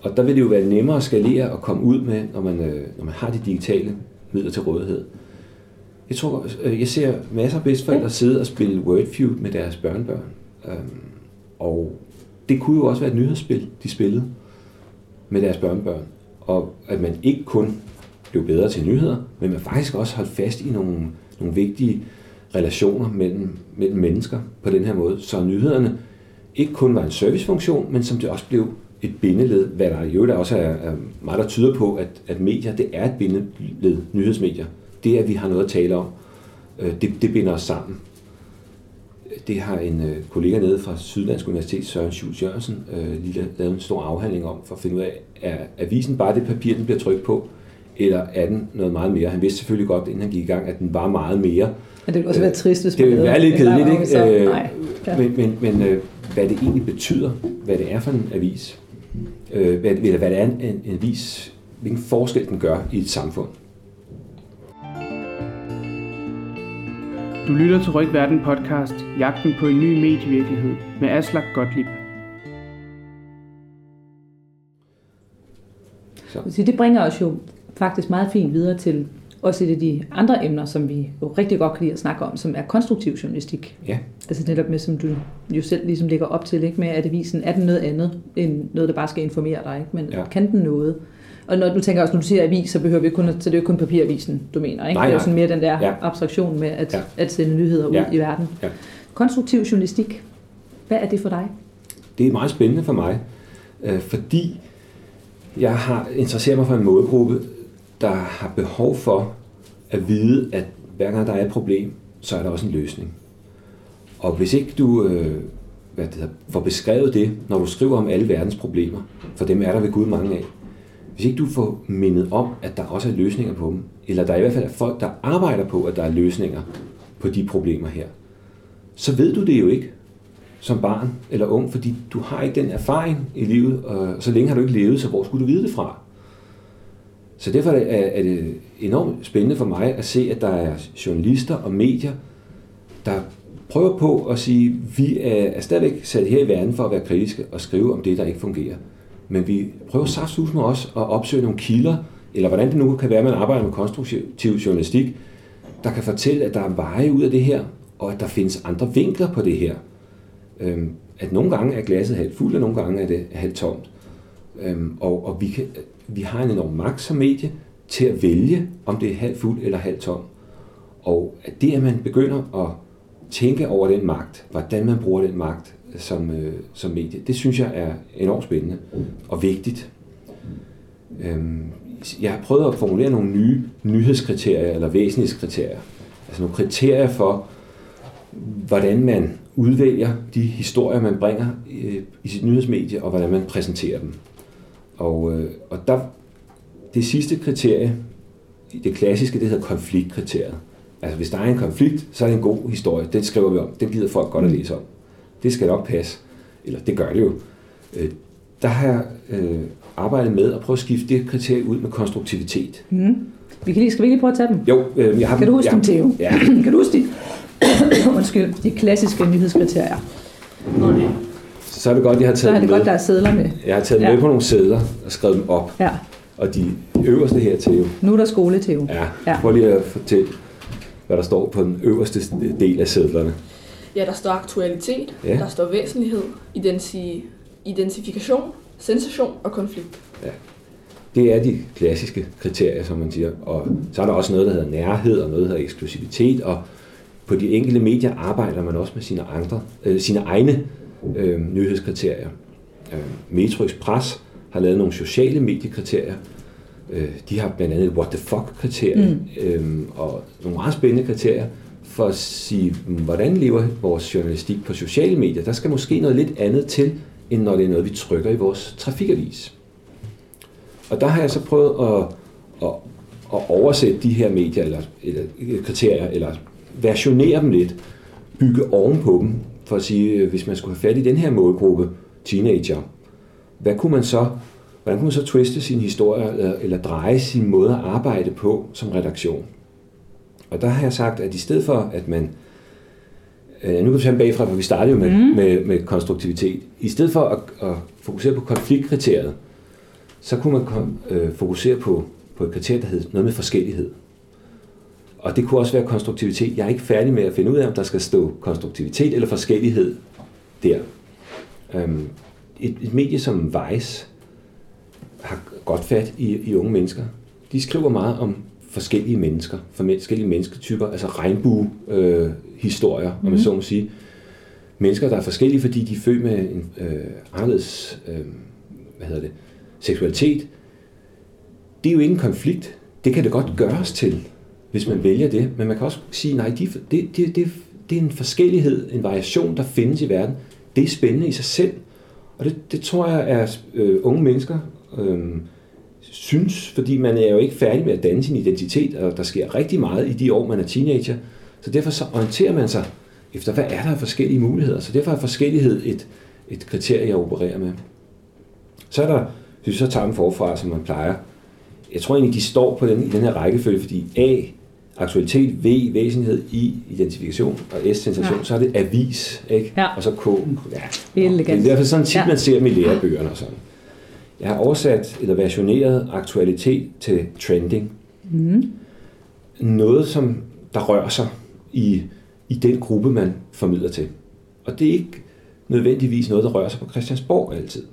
Og der vil det jo være nemmere at skalere og komme ud med, når man, øh, når man har de digitale midler til rådighed. Jeg tror, øh, jeg ser masser af bedsteforældre sidde og spille Wordfeud med deres børnebørn. Øhm, og det kunne jo også være et nyhedsspil, de spillede med deres børnebørn. Og at man ikke kun blev bedre til nyheder, men man faktisk også holdt fast i nogle, nogle vigtige relationer mellem, mellem mennesker på den her måde. Så nyhederne ikke kun var en servicefunktion, men som det også blev et bindeled, hvad der i øvrigt også er, er meget, der tyder på, at, at medier, det er et bindeled, nyhedsmedier. Det, at vi har noget at tale om, øh, det, det binder os sammen. Det har en øh, kollega nede fra Syddansk Universitet, Søren Schultz Jørgensen, øh, lige lavet en stor afhandling om, for at finde ud af, er avisen bare det papir, den bliver trykt på, eller er den noget meget mere? Han vidste selvfølgelig godt, inden han gik i gang, at den var meget mere. Ja, det ville også være trist, hvis man Det ville være lidt kedeligt, ikke? Så, øh, nej. Ja. Men, men, men øh, hvad det egentlig betyder, hvad det er for en avis, øh, hvad, eller hvad det er en, en avis, hvilken forskel den gør i et samfund. Du lytter til Rygverden podcast, jagten på en ny medievirkelighed med Aslak Gottlieb. Så. Det bringer os jo faktisk meget fint videre til også et af de andre emner, som vi jo rigtig godt kan lide at snakke om, som er konstruktiv journalistik. Ja. Altså netop med, som du jo selv ligesom lægger op til, ikke? med at avisen er den noget andet, end noget, der bare skal informere dig, ikke? men ja. kan den noget? Og når du tænker også, når du siger avis, så behøver vi kun, så det er jo kun papiravisen, du mener, ikke? Nej, det er jo sådan mere den der ja. abstraktion med at, ja. at sende nyheder ud ja. i verden. Ja. Konstruktiv journalistik, hvad er det for dig? Det er meget spændende for mig, øh, fordi jeg har interesseret mig for en målgruppe, der har behov for at vide, at hver gang der er et problem, så er der også en løsning. Og hvis ikke du øh, hvad det hedder, får beskrevet det, når du skriver om alle verdens problemer, for dem er der ved Gud mange af, hvis ikke du får mindet om, at der også er løsninger på dem, eller der i hvert fald er folk, der arbejder på, at der er løsninger på de problemer her, så ved du det jo ikke som barn eller ung, fordi du har ikke den erfaring i livet, og så længe har du ikke levet, så hvor skulle du vide det fra? Så derfor er det enormt spændende for mig at se, at der er journalister og medier, der prøver på at sige, at vi er stadigvæk sat her i verden for at være kritiske og skrive om det, der ikke fungerer. Men vi prøver saftsus med os at opsøge nogle kilder, eller hvordan det nu kan være, at man arbejder med konstruktiv journalistik, der kan fortælle, at der er veje ud af det her, og at der findes andre vinkler på det her. Øhm, at nogle gange er glasset halvt fuldt, og nogle gange er det halvt tomt. Øhm, og og vi, kan, vi har en enorm magt som medie til at vælge, om det er halvt fuld eller halvt tom. Og at det, at man begynder at tænke over den magt, hvordan man bruger den magt som, øh, som medie, det synes jeg er enormt spændende og vigtigt. Øhm, jeg har prøvet at formulere nogle nye nyhedskriterier eller væsentlighedskriterier. Altså nogle kriterier for, hvordan man udvælger de historier, man bringer øh, i sit nyhedsmedie, og hvordan man præsenterer dem. Og, øh, og der, det sidste kriterie, det klassiske, det hedder konfliktkriteriet. Altså hvis der er en konflikt, så er det en god historie. Den skriver vi om. Den gider folk godt at læse om. Det skal nok passe. Eller det gør det jo. Øh, der har jeg øh, arbejdet med at prøve at skifte det kriterie ud med konstruktivitet. Mm. Vi kan lige, skal vi lige prøve at tage dem? Jo, øh, jeg har Kan du huske ja, dem, Theo? Ja. kan du huske de, undskyld, de klassiske nyhedskriterier? Okay. Så er det godt, jeg har taget Så er det med. godt, der er sædler med. Jeg har taget Ja. med på nogle sædler og skrevet dem op. Ja. Og de øverste her til jo. Nu er der skole, Theo. Ja, Ja. prøv lige at fortælle, hvad der står på den øverste del af sædlerne. Ja, der står aktualitet, Ja. der står væsentlighed, identi- identifikation, sensation og konflikt. Det er de klassiske kriterier, som man siger. Og så er der også noget, der hedder nærhed, og noget, der hedder eksklusivitet, og på de enkelte medier arbejder man også med sine, andre, øh, sine egne øh, nyhedskriterier. Øh, Metro Express har lavet nogle sociale mediekriterier. Øh, de har blandt andet et what the fuck-kriterie, mm. øh, og nogle meget spændende kriterier for at sige, hvordan lever vores journalistik på sociale medier. Der skal måske noget lidt andet til, end når det er noget, vi trykker i vores trafikavis. Og der har jeg så prøvet at, at, at oversætte de her medier, eller, eller kriterier, eller versionere dem lidt, bygge ovenpå dem, for at sige, øh, hvis man skulle have fat i den her målgruppe, teenager, hvad kunne man så, hvordan kunne man så twiste sin historie, eller, eller dreje sin måde at arbejde på som redaktion? Og der har jeg sagt, at i stedet for, at man... Øh, nu kan vi tage bagfra, for vi startede jo med, mm. med, med konstruktivitet. I stedet for at, at fokusere på konfliktkriteriet, så kunne man øh, fokusere på, på et kriterie, der hedder noget med forskellighed. Og det kunne også være konstruktivitet. Jeg er ikke færdig med at finde ud af, om der skal stå konstruktivitet eller forskellighed der. Øhm, et, et medie som Vice har godt fat i, i unge mennesker. De skriver meget om forskellige mennesker, forskellige mennesketyper, altså regnbue-historier, øh, mm-hmm. om man mhm. så må sige. Mennesker, der er forskellige, fordi de er født med en øh, anderledes øh, hvad hedder det, seksualitet. Det er jo ingen konflikt. Det kan det godt gøres til, hvis man vælger det. Men man kan også sige, nej, de, det, det, det, det er en forskellighed, en variation, der findes i verden. Det er spændende i sig selv. Og det, det tror jeg er øh, unge mennesker øh, synes, fordi man er jo ikke færdig med at danne sin identitet, og der sker rigtig meget i de år, man er teenager. Så derfor så orienterer man sig efter, hvad er der af forskellige muligheder. Så derfor er forskellighed et, et kriterie, jeg opererer med. Så er der, hvis vi så tager dem forfra, som man plejer, jeg tror egentlig, de står på den, i den her rækkefølge, fordi A, aktualitet, V, væsenhed, I, identifikation, og S, sensation, ja. så er det avis, ikke? Ja. Og så K. Ja. Det er Det er derfor sådan tit, ja. man ser dem i lærebøgerne og sådan. Jeg har oversat eller versioneret aktualitet til trending. Mm. Noget, som der rører sig i, i den gruppe, man formidler til. Og det er ikke nødvendigvis noget, der rører sig på Christiansborg altid.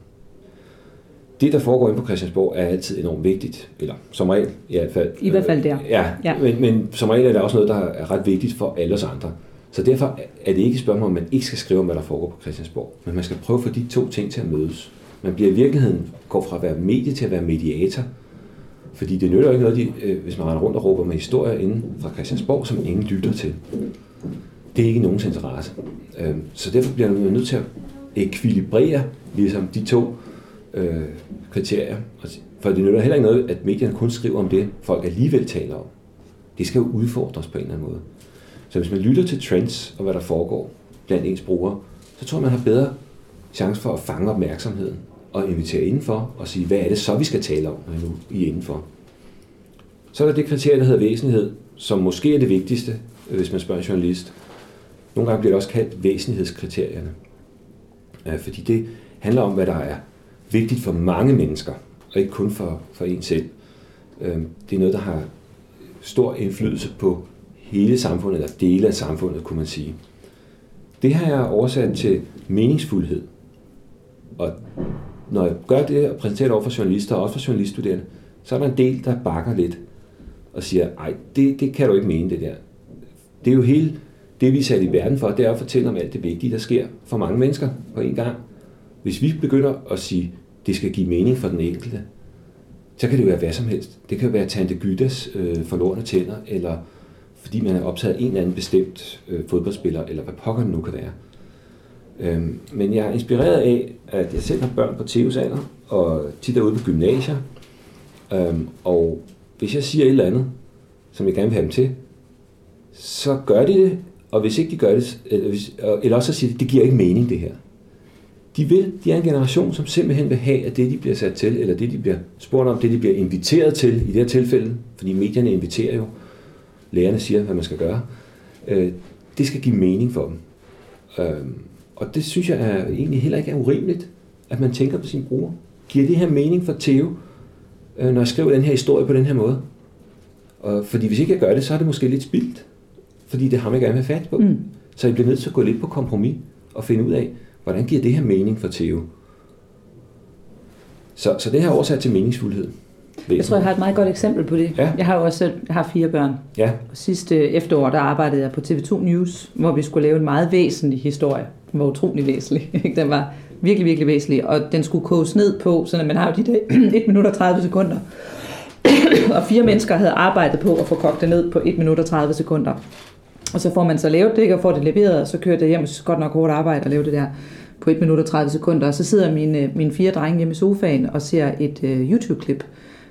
Det, der foregår inde på Christiansborg, er altid enormt vigtigt. Eller som regel i hvert fald. I hvert fald der. Ja, ja. Men, men som regel er det også noget, der er ret vigtigt for alle os andre. Så derfor er det ikke et spørgsmål, om man ikke skal skrive om, hvad der foregår på Christiansborg. Men man skal prøve at få de to ting til at mødes. Man bliver i virkeligheden, går fra at være medie til at være mediator. Fordi det nytter ikke noget, de, øh, hvis man render rundt og råber med historier inden fra Christiansborg, som ingen lytter til. Det er ikke nogens interesse. Øh, så derfor bliver man nødt til at ekvilibrere ligesom de to øh, kriterier. For det nytter heller ikke noget, at medierne kun skriver om det, folk alligevel taler om. Det skal jo udfordres på en eller anden måde. Så hvis man lytter til trends og hvad der foregår blandt ens brugere, så tror jeg, man har bedre chance for at fange opmærksomheden og invitere indenfor og sige, hvad er det så, vi skal tale om, når nu I er indenfor. Så er der det kriterie, der hedder væsenhed, som måske er det vigtigste, hvis man spørger en journalist. Nogle gange bliver det også kaldt væsenhedskriterierne. Øh, fordi det handler om, hvad der er vigtigt for mange mennesker, og ikke kun for, for en selv. Øhm, det er noget, der har stor indflydelse på hele samfundet, eller dele af samfundet, kunne man sige. Det har jeg oversat til meningsfuldhed. Og når jeg gør det og præsenterer det over for journalister, og også for journaliststuderende, så er der en del, der bakker lidt og siger, ej, det, det kan du ikke mene, det der. Det er jo hele det, vi er sat i verden for, det er at fortælle om alt det vigtige, der sker for mange mennesker på en gang. Hvis vi begynder at sige, det skal give mening for den enkelte, så kan det jo være hvad som helst. Det kan jo være Tante Gydas øh, forlorene tænder, eller fordi man er optaget af en eller anden bestemt øh, fodboldspiller, eller hvad pokker det nu kan være. Øhm, men jeg er inspireret af, at jeg selv har børn på Theos alder, og tit er ude på gymnasier. Øhm, og hvis jeg siger et eller andet, som jeg gerne vil have dem til, så gør de det, og hvis ikke de gør det, eller, øh, hvis, eller også så siger de, det giver ikke mening det her. De vil, de er en generation, som simpelthen vil have, at det de bliver sat til, eller det de bliver spurgt om, det de bliver inviteret til i det her tilfælde, fordi medierne inviterer jo, lærerne siger, hvad man skal gøre, øh, det skal give mening for dem. Øh, og det synes jeg er, egentlig heller ikke er urimeligt, at man tænker på sin bruger. Giver det her mening for Theo, øh, når jeg skriver den her historie på den her måde? Og, fordi hvis ikke jeg gør det, så er det måske lidt spildt. Fordi det har man gerne vil fat på. Mm. Så jeg bliver nødt til at gå lidt på kompromis og finde ud af, hvordan giver det her mening for Theo? Så, så det her oversat til meningsfuldhed. Jeg tror, jeg har et meget godt eksempel på det. Ja. Jeg har jo også jeg har fire børn. Ja. Og sidste efterår, der arbejdede jeg på TV2 News, hvor vi skulle lave en meget væsentlig historie. Den var utrolig væsentlig. den var virkelig, virkelig væsentlig. Og den skulle koges ned på, så man har jo de der 1 minut og 30 sekunder. og fire mennesker havde arbejdet på at få kogt det ned på 1 minut og 30 sekunder. Og så får man så lavet det, og får det leveret, og så kører det hjem, og så godt nok hårdt arbejde at lave det der på 1 minut og 30 sekunder. Og så sidder mine, mine fire drenge hjemme i sofaen og ser et uh, YouTube-klip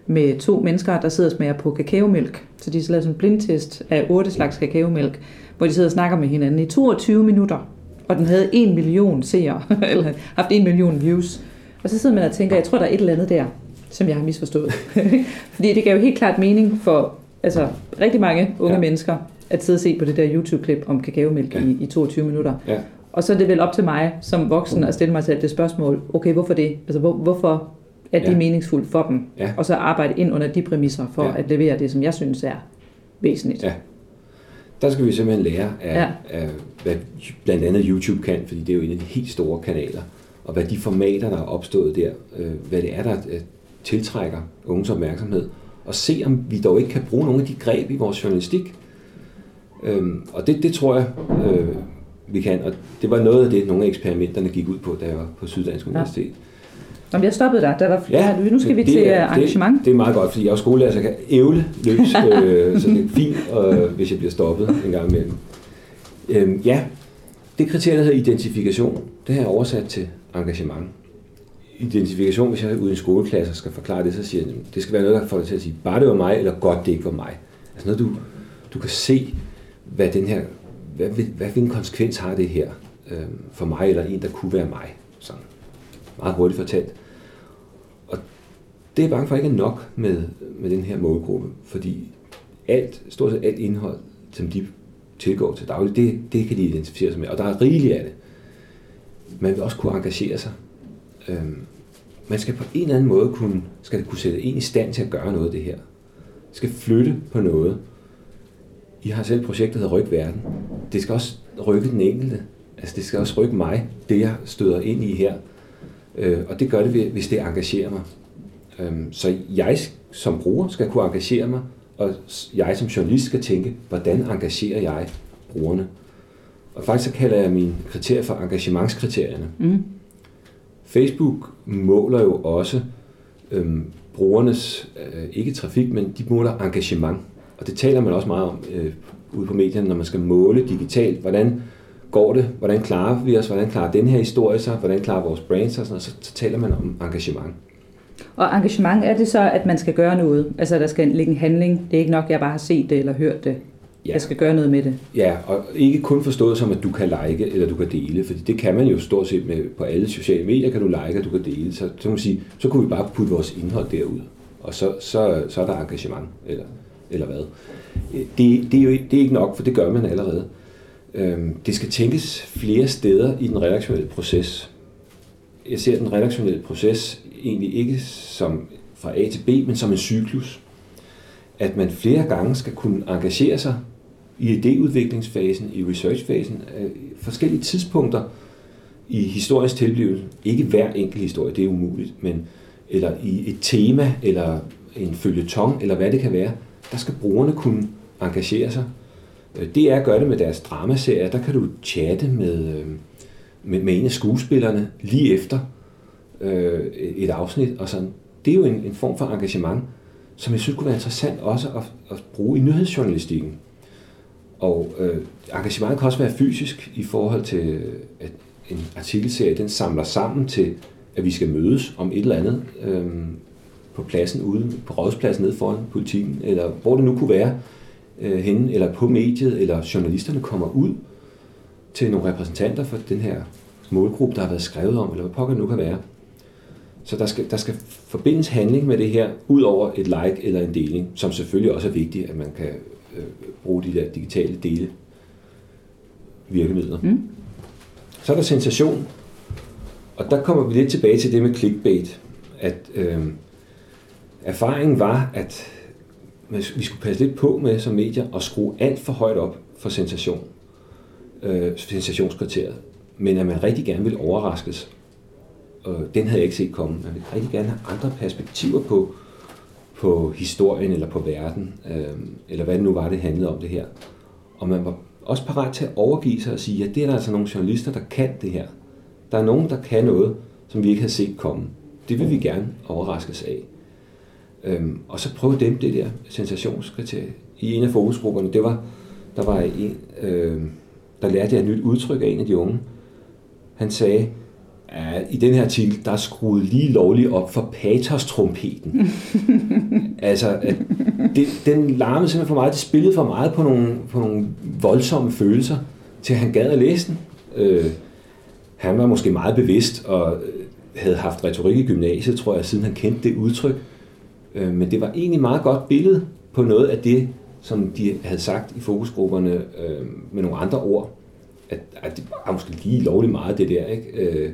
med to mennesker, der sidder og smager på kakaomælk. Så de har lavet sådan en blindtest af otte slags kakaomælk, hvor de sidder og snakker med hinanden i 22 minutter. Og den havde en million seere, eller haft en million views. Og så sidder man og tænker, jeg tror, der er et eller andet der, som jeg har misforstået. Fordi det gav jo helt klart mening for altså, rigtig mange unge ja. mennesker at sidde og se på det der YouTube-klip om kakaomælk Ja. i, i 22 minutter. Ja. Og så er det vel op til mig som voksen at stille mig selv det spørgsmål, okay, hvorfor det? Altså, hvor, hvorfor er det Ja. meningsfuldt for dem? Ja. Og så arbejde ind under de præmisser for Ja. at levere det, som jeg synes er væsentligt. Ja. Der skal vi simpelthen lære af, ja. Ja. af hvad blandt andet YouTube kan, fordi det er jo en af de helt store kanaler, og hvad de formater, der er opstået der, øh, hvad det er, der øh, tiltrækker unges opmærksomhed, og se om vi dog ikke kan bruge nogle af de greb i vores journalistik. Øhm, og det, det tror jeg, øh, vi kan, og det var noget af det, nogle af eksperimenterne gik ud på, da jeg var på Syddansk Universitet. Nå, men jeg stoppede der. der var, ja, nu skal vi det til er- er, arrangement. Det, det er meget godt, fordi jeg er skolelærer, så jeg kan ævle løs, øh, så det er fint, øh, hvis jeg bliver stoppet en gang imellem. Øhm, ja, det kriterie, der hedder identifikation, det har jeg oversat til engagement. Identifikation, hvis jeg ude i en skoleklasse og skal forklare det, så siger jeg, det skal være noget, der får dig til at sige, bare det var mig, eller godt det ikke var mig. Altså noget, du, du kan se, hvad den her, hvad, hvad, hvilken konsekvens har det her øh, for mig, eller en, der kunne være mig. Sådan meget hurtigt fortalt. Og det er jeg bange for ikke er nok med, med den her målgruppe, fordi alt, stort set alt indhold, som de tilgår til daglig, det, det kan de identificere sig med, og der er rigeligt af det. Man vil også kunne engagere sig. Øhm, man skal på en eller anden måde kunne, skal det kunne sætte en i stand til at gøre noget af det her. skal flytte på noget. I har selv et projekt, der hedder Verden. Det skal også rykke den enkelte. Altså det skal også rykke mig, det jeg støder ind i her. Øh, og det gør det, hvis det engagerer mig. Øhm, så jeg som bruger skal kunne engagere mig, og jeg som journalist skal tænke, hvordan engagerer jeg brugerne? Og faktisk så kalder jeg mine kriterier for engagementskriterierne. Mm. Facebook måler jo også øhm, brugernes, øh, ikke trafik, men de måler engagement. Og det taler man også meget om øh, ude på medierne, når man skal måle digitalt, hvordan går det, hvordan klarer vi os, hvordan klarer den her historie sig, hvordan klarer vores brands og sådan noget, så, så taler man om engagement. Og engagement er det så, at man skal gøre noget? Altså, der skal ligge en handling. Det er ikke nok, at jeg bare har set det eller hørt det. Ja. Jeg skal gøre noget med det. Ja, og ikke kun forstået som, at du kan like eller du kan dele, fordi det kan man jo stort set med, på alle sociale medier, kan du like og du kan dele. Så, så, man sige, så kunne vi bare putte vores indhold derud, og så, så, så er der engagement, eller, eller hvad. Det, det, er jo det er ikke nok, for det gør man allerede. Øhm, det skal tænkes flere steder i den redaktionelle proces. Jeg ser den redaktionelle proces egentlig ikke som fra A til B, men som en cyklus. At man flere gange skal kunne engagere sig i idéudviklingsfasen, i researchfasen, øh, forskellige tidspunkter i historiens tilblivelse. Ikke hver enkelt historie, det er umuligt, men eller i et tema, eller en følgetong, eller hvad det kan være, der skal brugerne kunne engagere sig. Øh, det er at gøre det med deres dramaserier. Der kan du chatte med, øh, med, med en af skuespillerne lige efter øh, et afsnit. Og sådan. Det er jo en, en form for engagement, som jeg synes kunne være interessant også at, at bruge i nyhedsjournalistikken. Og øh, engagement kan også være fysisk i forhold til, at en artikelserie den samler sammen til, at vi skal mødes om et eller andet øh, på pladsen ude, på rådspladsen nede foran politikken, eller hvor det nu kunne være øh, henne, eller på mediet, eller journalisterne kommer ud til nogle repræsentanter for den her målgruppe, der har været skrevet om, eller hvad pokker det nu kan være. Så der skal, der skal forbindes handling med det her, ud over et like eller en deling, som selvfølgelig også er vigtigt, at man kan øh, bruge de der digitale dele virkemidler. Mm. Så er der sensation, og der kommer vi lidt tilbage til det med clickbait, at øh, erfaringen var, at vi skulle passe lidt på med som medier at skrue alt for højt op for sensation, øh, sensationskriteriet, men at man rigtig gerne vil overraskes. Øh, den havde jeg ikke set komme. Man vil rigtig gerne have andre perspektiver på, på historien eller på verden, øh, eller hvad det nu var, det handlede om det her. Og man var også parat til at overgive sig og sige, ja, det er der altså nogle journalister, der kan det her. Der er nogen, der kan noget, som vi ikke har set komme. Det vil vi gerne overraskes af. Øhm, og så prøve dem det der sensationskriterie. I en af fokusgrupperne, det var, der var en, øh, der lærte jeg et nyt udtryk af en af de unge. Han sagde, at i den her artikel, der er skruet lige lovligt op for patos-trompeten. altså, at det, den larmede simpelthen for meget, det spillede for meget på nogle, på nogle voldsomme følelser, til han gad at læse den. Øh, han var måske meget bevidst og øh, havde haft retorik i gymnasiet, tror jeg, siden han kendte det udtryk. Øh, men det var egentlig et meget godt billede på noget af det, som de havde sagt i fokusgrupperne øh, med nogle andre ord, at, at det var måske lige lovligt meget det der, ikke? Øh,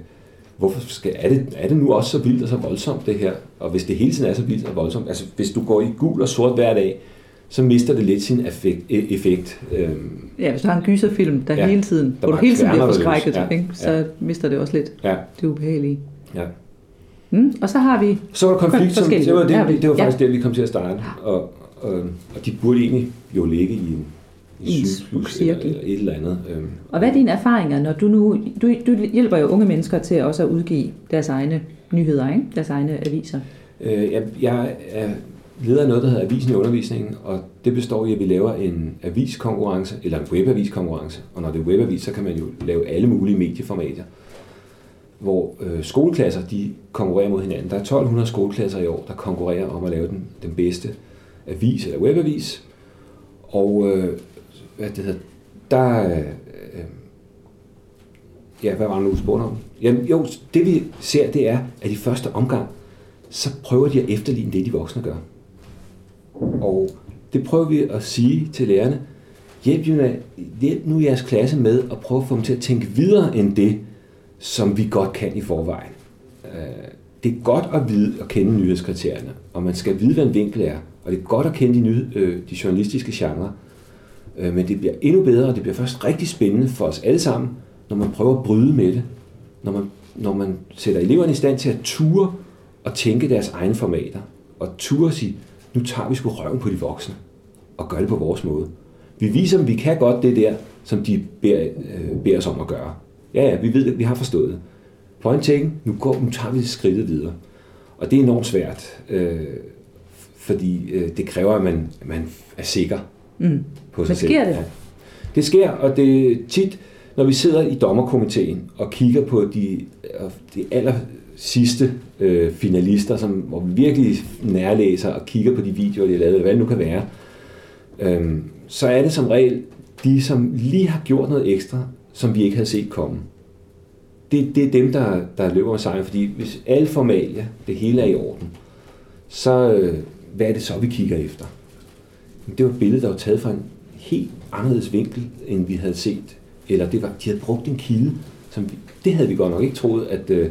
hvorfor skal, er, det, er det nu også så vildt og så voldsomt det her? Og hvis det hele tiden er så vildt og voldsomt, altså hvis du går i gul og sort hver dag, så mister det lidt sin effekt. E-, effekt. Øhm, ja, hvis du har en gyserfilm, der ja, hele tiden, hvor du hele tiden bliver forskrækket, ja, ikke? så ja. mister det også lidt ja. det ubehagelige. Ja. Mm, og så har vi Så var der konflikt, som, det var, det, det, var faktisk ja. der, vi kom til at starte. Og, og, og de burde egentlig jo ligge i en, en cyklus eller, eller et eller andet. Øhm. Og hvad er dine erfaringer, når du nu... Du, du hjælper jo unge mennesker til også at udgive deres egne nyheder, ikke? deres egne aviser. Øh, jeg, jeg er leder af noget, der hedder Avisen i undervisningen, og det består i, at vi laver en aviskonkurrence, eller en webaviskonkurrence. Og når det er webavis, så kan man jo lave alle mulige medieformater, hvor øh, skoleklasser de konkurrerer mod hinanden. Der er 1200 skoleklasser i år, der konkurrerer om at lave den, den bedste avis eller webavis. Og øh, hvad det hedder, der... Øh, ja, hvad var det nu, spurgte om? Jamen, jo, det vi ser, det er, at i første omgang, så prøver de at efterligne det, de voksne gør. Og det prøver vi at sige til lærerne. Hjælp, hjælp nu jeres klasse med at prøve at få dem til at tænke videre end det, som vi godt kan i forvejen. Øh, det er godt at vide og kende nyhedskriterierne, og man skal vide, hvad en vinkel er. Og det er godt at kende de, nye, øh, de journalistiske genrer. Øh, men det bliver endnu bedre, og det bliver først rigtig spændende for os alle sammen, når man prøver at bryde med det. Når man, når man sætter eleverne i stand til at ture og tænke deres egne formater. Og ture sige, nu tager vi sgu røven på de voksne og gør det på vores måde. Vi viser dem, vi kan godt det der, som de beder, øh, beder os om at gøre. Ja, ja, vi ved det, vi har forstået det. Point taken, nu, går, nu tager vi skridtet videre. Og det er enormt svært, øh, fordi øh, det kræver, at man, man er sikker mm. på sig selv. sker det? Ja. Det sker, og det er tit, når vi sidder i dommerkomiteen og kigger på de, de aller sidste øh, finalister, som, hvor vi virkelig nærlæser og kigger på de videoer, de har lavet, eller hvad det nu kan være, øh, så er det som regel de, som lige har gjort noget ekstra, som vi ikke havde set komme. Det, det er dem, der, der løber og sejrer, fordi hvis alle formalia, det hele er i orden, så øh, hvad er det så, vi kigger efter? Det var et billede, der var taget fra en helt anderledes vinkel, end vi havde set. Eller det var, de havde brugt en kilde, som vi, det havde vi godt nok ikke troet, at øh,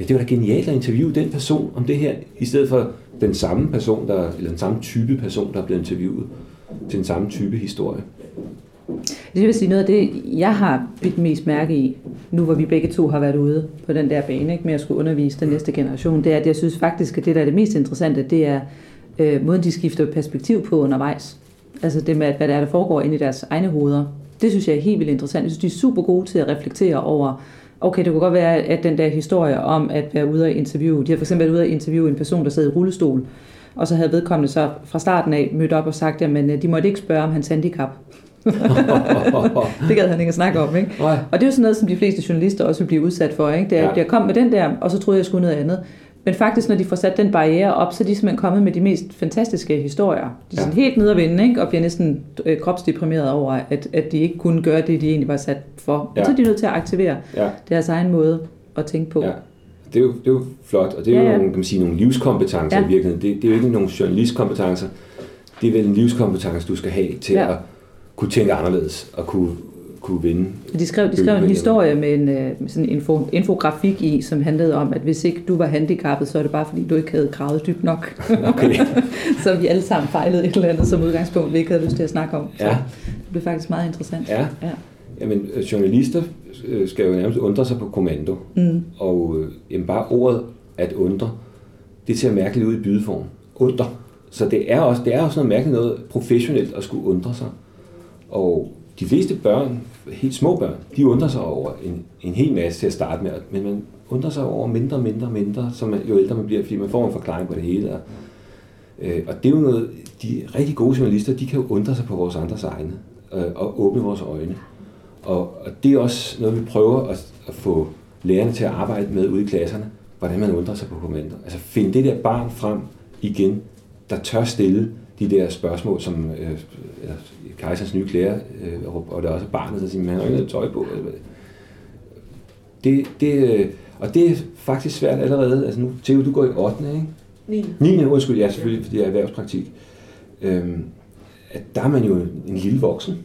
ja, det var da genialt at interviewe den person om det her, i stedet for den samme person, der, eller den samme type person, der er blevet interviewet til den samme type historie. Det vil sige noget af det, jeg har bidt mest mærke i, nu hvor vi begge to har været ude på den der bane ikke, med at skulle undervise den næste generation, det er, at jeg synes faktisk, at det, der er det mest interessante, det er øh, måden, de skifter perspektiv på undervejs. Altså det med, hvad der er, der foregår inde i deres egne hoveder. Det synes jeg er helt vildt interessant. Jeg synes, de er super gode til at reflektere over, okay, det kunne godt være, at den der historie om at være ude og interviewe, de har for eksempel været ude og interviewe en person, der sad i rullestol, og så havde vedkommende så fra starten af mødt op og sagt, at øh, de måtte ikke spørge om hans handicap. det gad han ikke at snakke om, ikke? Nej. Og det er jo sådan noget, som de fleste journalister også vil blive udsat for, ikke? Det er, ja. jeg kom med den der, og så troede jeg skulle noget andet. Men faktisk, når de får sat den barriere op, så er de simpelthen kommet med de mest fantastiske historier. De er sådan ja. helt nede vinde, ikke? og bliver næsten øh, kropsdeprimeret over, at, at de ikke kunne gøre det, de egentlig var sat for. Ja. Og så er de nødt til at aktivere ja. deres egen måde at tænke på. Ja. Det er, jo, det er jo flot, og det er ja, ja. jo nogle, kan man sige, nogle livskompetencer ja. i virkeligheden. Det, det er jo ikke nogle journalistkompetencer. Det er vel en livskompetence, du skal have til ja. at kunne tænke anderledes og kunne kunne vinde. De skrev, de skrev en historie med en øh, med sådan info, infografik i, som handlede om, at hvis ikke du var handicappet, så er det bare fordi, du ikke havde gravet dybt nok. Okay. så vi alle sammen fejlede et eller andet som udgangspunkt, vi ikke havde lyst til at snakke om. Ja. Så det blev faktisk meget interessant. Ja. ja. Jamen, øh, journalister øh, skal jo nærmest undre sig på kommando. Mm. Og jamen, bare ordet at undre, det ser mærkeligt ud i bydeform. Undre. Så det er også, det er også noget mærkeligt noget professionelt at skulle undre sig. Og de fleste børn, helt små børn, de undrer sig over en, en hel masse til at starte med, men man undrer sig over mindre, mindre, mindre, som man, jo ældre man bliver, fordi man får en forklaring på det hele. Og, øh, og det er jo noget, de rigtig gode journalister, de kan jo undre sig på vores andres egne, øh, og åbne vores øjne. Og, og det er også noget, vi prøver at, at få lærerne til at arbejde med ude i klasserne, hvordan man undrer sig på kommando. Altså finde det der barn frem igen, der tør stille de der spørgsmål, som øh, kejserens nye klæder, øh, og det er også barnet, der siger, man har ikke noget tøj på. Det, det, øh, og det er faktisk svært allerede. Altså nu, Theo, du går i 8. ikke? 9. 9. undskyld, ja selvfølgelig, fordi jeg er erhvervspraktik. Øhm, at der er man jo en lille voksen,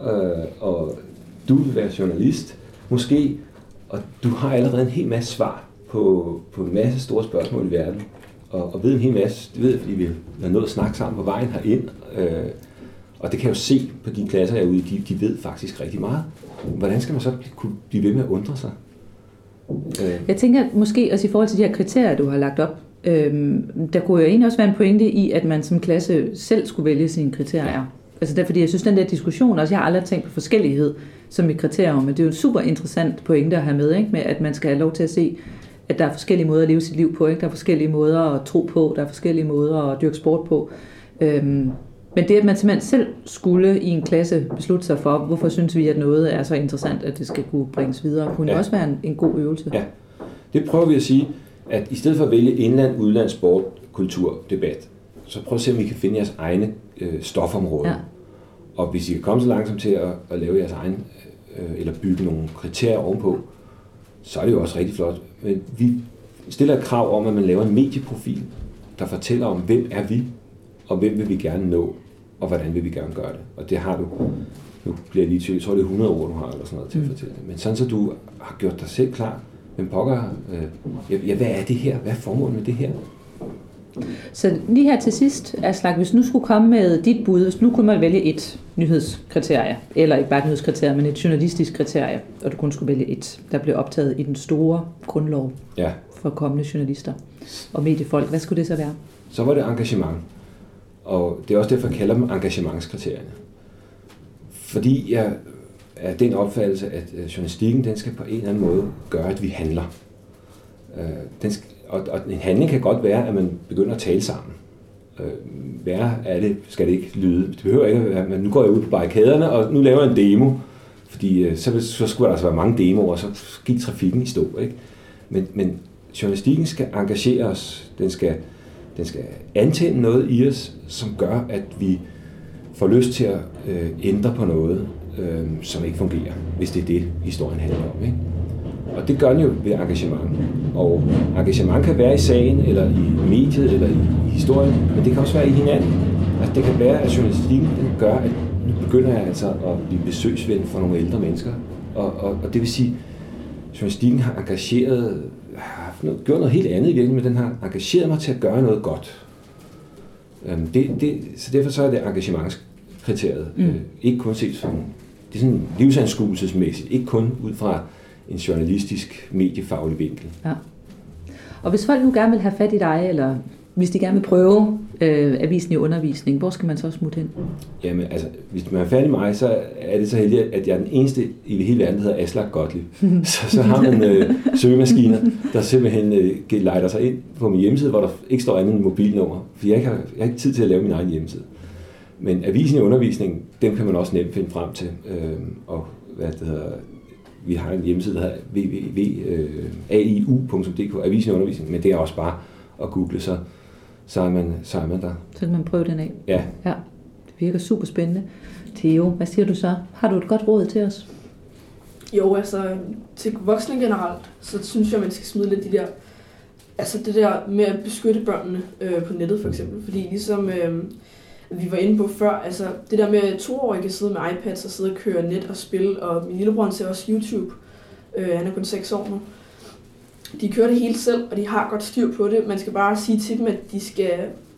øh, og du vil være journalist, måske, og du har allerede en hel masse svar på, på en masse store spørgsmål i verden, og, og ved en hel masse, det ved jeg, fordi vi har nået at snakke sammen på vejen herind, øh, og det kan jeg jo se på de klasser herude, de, de ved faktisk rigtig meget. Hvordan skal man så kunne blive ved med at undre sig? Øh. Jeg tænker måske også i forhold til de her kriterier, du har lagt op, øhm, der kunne jo egentlig også være en pointe i, at man som klasse selv skulle vælge sine kriterier. Ja. Altså det er fordi, jeg synes, den der diskussion, også jeg har aldrig tænkt på forskellighed som et kriterium, men det er jo en super interessant pointe at have med, ikke? med at man skal have lov til at se, at der er forskellige måder at leve sit liv på, ikke? der er forskellige måder at tro på, der er forskellige måder at dyrke sport på. Øhm, men det, at man simpelthen selv skulle i en klasse beslutte sig for, hvorfor synes vi, at noget er så interessant, at det skal kunne bringes videre, kunne ja. også være en, en god øvelse. Ja, det prøver vi at sige, at i stedet for at vælge indland, udland, sport, kultur, debat, så prøv at se, om I kan finde jeres egne øh, stofområder. Ja. Og hvis I kan komme så langsomt til at, at lave jeres egen, øh, eller bygge nogle kriterier ovenpå, så er det jo også rigtig flot. Men vi stiller et krav om, at man laver en medieprofil, der fortæller om, hvem er vi, og hvem vil vi gerne nå, og hvordan vil vi gerne gøre det. Og det har du, nu bliver jeg lige til, jeg tror det er 100 ord, du har, eller sådan noget til at mm. fortælle det. Men sådan så du har gjort dig selv klar, hvem pokker, øh, ja, hvad er det her? Hvad er formålet med det her? Så lige her til sidst, Aslak, hvis nu skulle komme med dit bud, hvis nu kunne man vælge et nyhedskriterie, eller ikke bare et nyhedskriterie, men et journalistisk kriterie, og du kun skulle vælge et, der blev optaget i den store grundlov ja. for kommende journalister og mediefolk, hvad skulle det så være? Så var det engagement. Og det er også derfor, jeg kalder dem engagementskriterierne. Fordi jeg er den opfattelse, at øh, journalistikken den skal på en eller anden måde gøre, at vi handler. Øh, den skal, og, og en handling kan godt være, at man begynder at tale sammen. Øh, værre er det, skal det ikke lyde. Det behøver ikke at være, men nu går jeg ud på barrikaderne, og nu laver jeg en demo. Fordi øh, så, så skulle der altså være mange demoer, og så gik trafikken i stå. Ikke? Men, men journalistikken skal engagere os. Den skal, den skal antænde noget i os, som gør, at vi får lyst til at øh, ændre på noget, øh, som ikke fungerer, hvis det er det, historien handler om. Ikke? Og det gør den jo ved engagement. Og engagement kan være i sagen, eller i mediet, eller i historien, men det kan også være i hinanden. Altså, det kan være, at journalistikken den gør, at nu begynder jeg altså at blive besøgsven for nogle ældre mennesker. Og, og, og det vil sige, at journalistikken har engageret, har gjort noget helt andet i virkeligheden, men den har engageret mig til at gøre noget godt. Øhm, det, det, så derfor så er det engagementskriteriet. Mm. Øh, ikke kun set som, det er sådan livsanskuelsesmæssigt, ikke kun ud fra en journalistisk, mediefaglig vinkel. Ja. Og hvis folk nu gerne vil have fat i dig, eller hvis de gerne vil prøve øh, avisen i undervisning, hvor skal man så smutte hen? Jamen, altså, hvis man er færdig med mig, så er det så heldigt, at jeg er den eneste i hele verden, der hedder Aslak Gottlieb. så, så har man øh, søgemaskiner, der simpelthen øh, lejder sig ind på min hjemmeside, hvor der ikke står andet end mobilnummer, for jeg, kan, jeg har ikke tid til at lave min egen hjemmeside. Men avisen i undervisning, dem kan man også nemt finde frem til. Øh, og hvad det hedder, vi har en hjemmeside, der hedder www.aiu.dk, avisen i undervisning, men det er også bare at google, så så er man, så er man der. Så kan man prøve den af. Ja. ja. Det virker super spændende. Theo, hvad siger du så? Har du et godt råd til os? Jo, altså til voksne generelt, så synes jeg, man skal smide lidt de der, altså det der med at beskytte børnene øh, på nettet for eksempel. Fordi ligesom øh, vi var inde på før, altså det der med toårige kan sidde med iPads og sidde og køre net og spille, og min lillebror ser også YouTube, øh, han er kun 6 år nu, de kører det hele selv, og de har godt styr på det. Man skal bare sige til dem, at de skal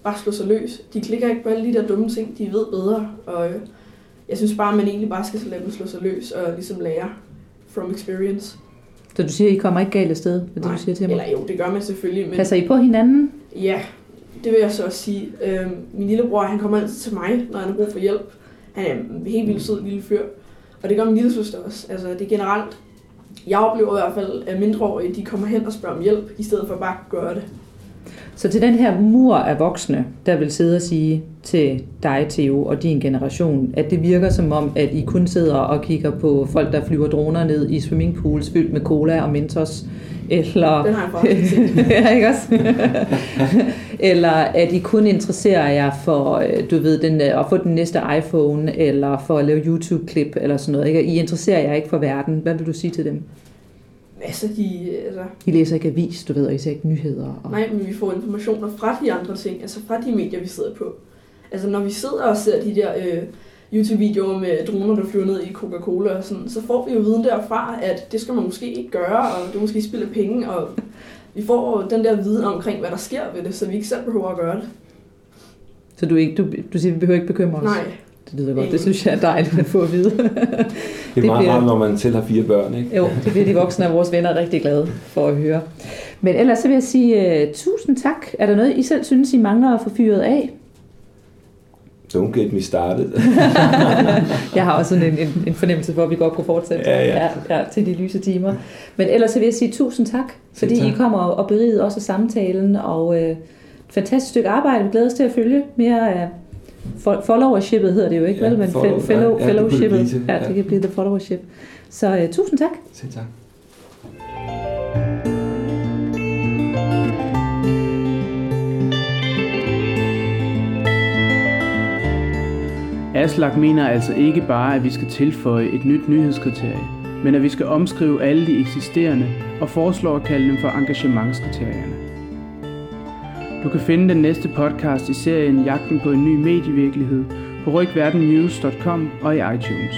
bare slå sig løs. De klikker ikke på alle de der dumme ting, de ved bedre. Og øh, jeg synes bare, at man egentlig bare skal lade dem slå sig løs og ligesom lære from experience. Så du siger, at I kommer ikke galt afsted, med det du siger til mig? eller jo, det gør man selvfølgelig. Men... Passer I på hinanden? Ja, det vil jeg så også sige. Øhm, min lillebror, han kommer altid til mig, når han har brug for hjælp. Han er en helt vildt sød lille fyr. Og det gør min lille søster også. Altså, det er generelt jeg oplever i hvert fald, at mindreårige de kommer hen og spørger om hjælp, i stedet for bare at gøre det. Så til den her mur af voksne, der vil sidde og sige til dig, Theo, og din generation, at det virker som om, at I kun sidder og kigger på folk, der flyver droner ned i swimmingpools fyldt med cola og Mentos, eller... Den har jeg ja, ikke også? eller at I kun interesserer jer for, øh, du ved, den, at få den næste iPhone, eller for at lave YouTube-klip, eller sådan noget. Ikke? I interesserer jer ikke for verden. Hvad vil du sige til dem? Altså, de, altså... I læser ikke avis, du ved, og I ser ikke nyheder. Og... Nej, men vi får informationer fra de andre ting, altså fra de medier, vi sidder på. altså når vi sidder og ser de der øh, YouTube-videoer med droner, der flyver ned i Coca-Cola og sådan, så får vi jo viden derfra, at det skal man måske ikke gøre, og det måske spille penge, og vi får den der viden omkring, hvad der sker ved det, så vi ikke selv behøver at gøre det. Så du, ikke, du, du siger, at vi behøver ikke bekymre os? Nej. Det lyder godt. Det synes jeg er dejligt at få at vide. Det er meget bliver- rart, når man selv har fire børn, ikke? Jo, det bliver de voksne af vores venner rigtig glade for at høre. Men ellers så vil jeg sige uh, tusind tak. Er der noget, I selv synes, I mangler at få fyret af? Don't get me started. Jeg har også sådan en, en, en fornemmelse for, at vi godt kunne fortsætte Ja, ja. Ja, ja, til de lyse timer. Men ellers så vil jeg sige tusind tak, fordi tak. I kommer og berigede også samtalen, og uh, et fantastisk stykke arbejde. Vi glæder os til at følge mere af fol- followershipet, hedder det jo ikke, Ja, vel? Men follow- fel- fellow, ja, det fellowshipet. ja. det kan blive the followership. Så uh, tusind tak. Selv tak. Aslak mener altså ikke bare, at vi skal tilføje et nyt nyhedskriterie, men at vi skal omskrive alle de eksisterende og foreslår at kalde dem for engagementskriterierne. Du kan finde den næste podcast i serien Jagten på en ny medievirkelighed på rygverdennews.com og i iTunes.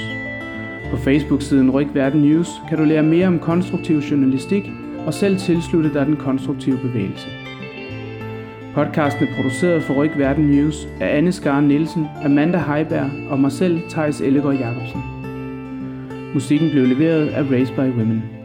På Facebook-siden Rygverden News kan du lære mere om konstruktiv journalistik og selv tilslutte dig den konstruktive bevægelse. Podcasten er produceret for Ryg Verden News af Anne Skar Nielsen, Amanda Heiberg og mig selv, Thijs Ellegaard Jacobsen. Musikken blev leveret af Raised by Women.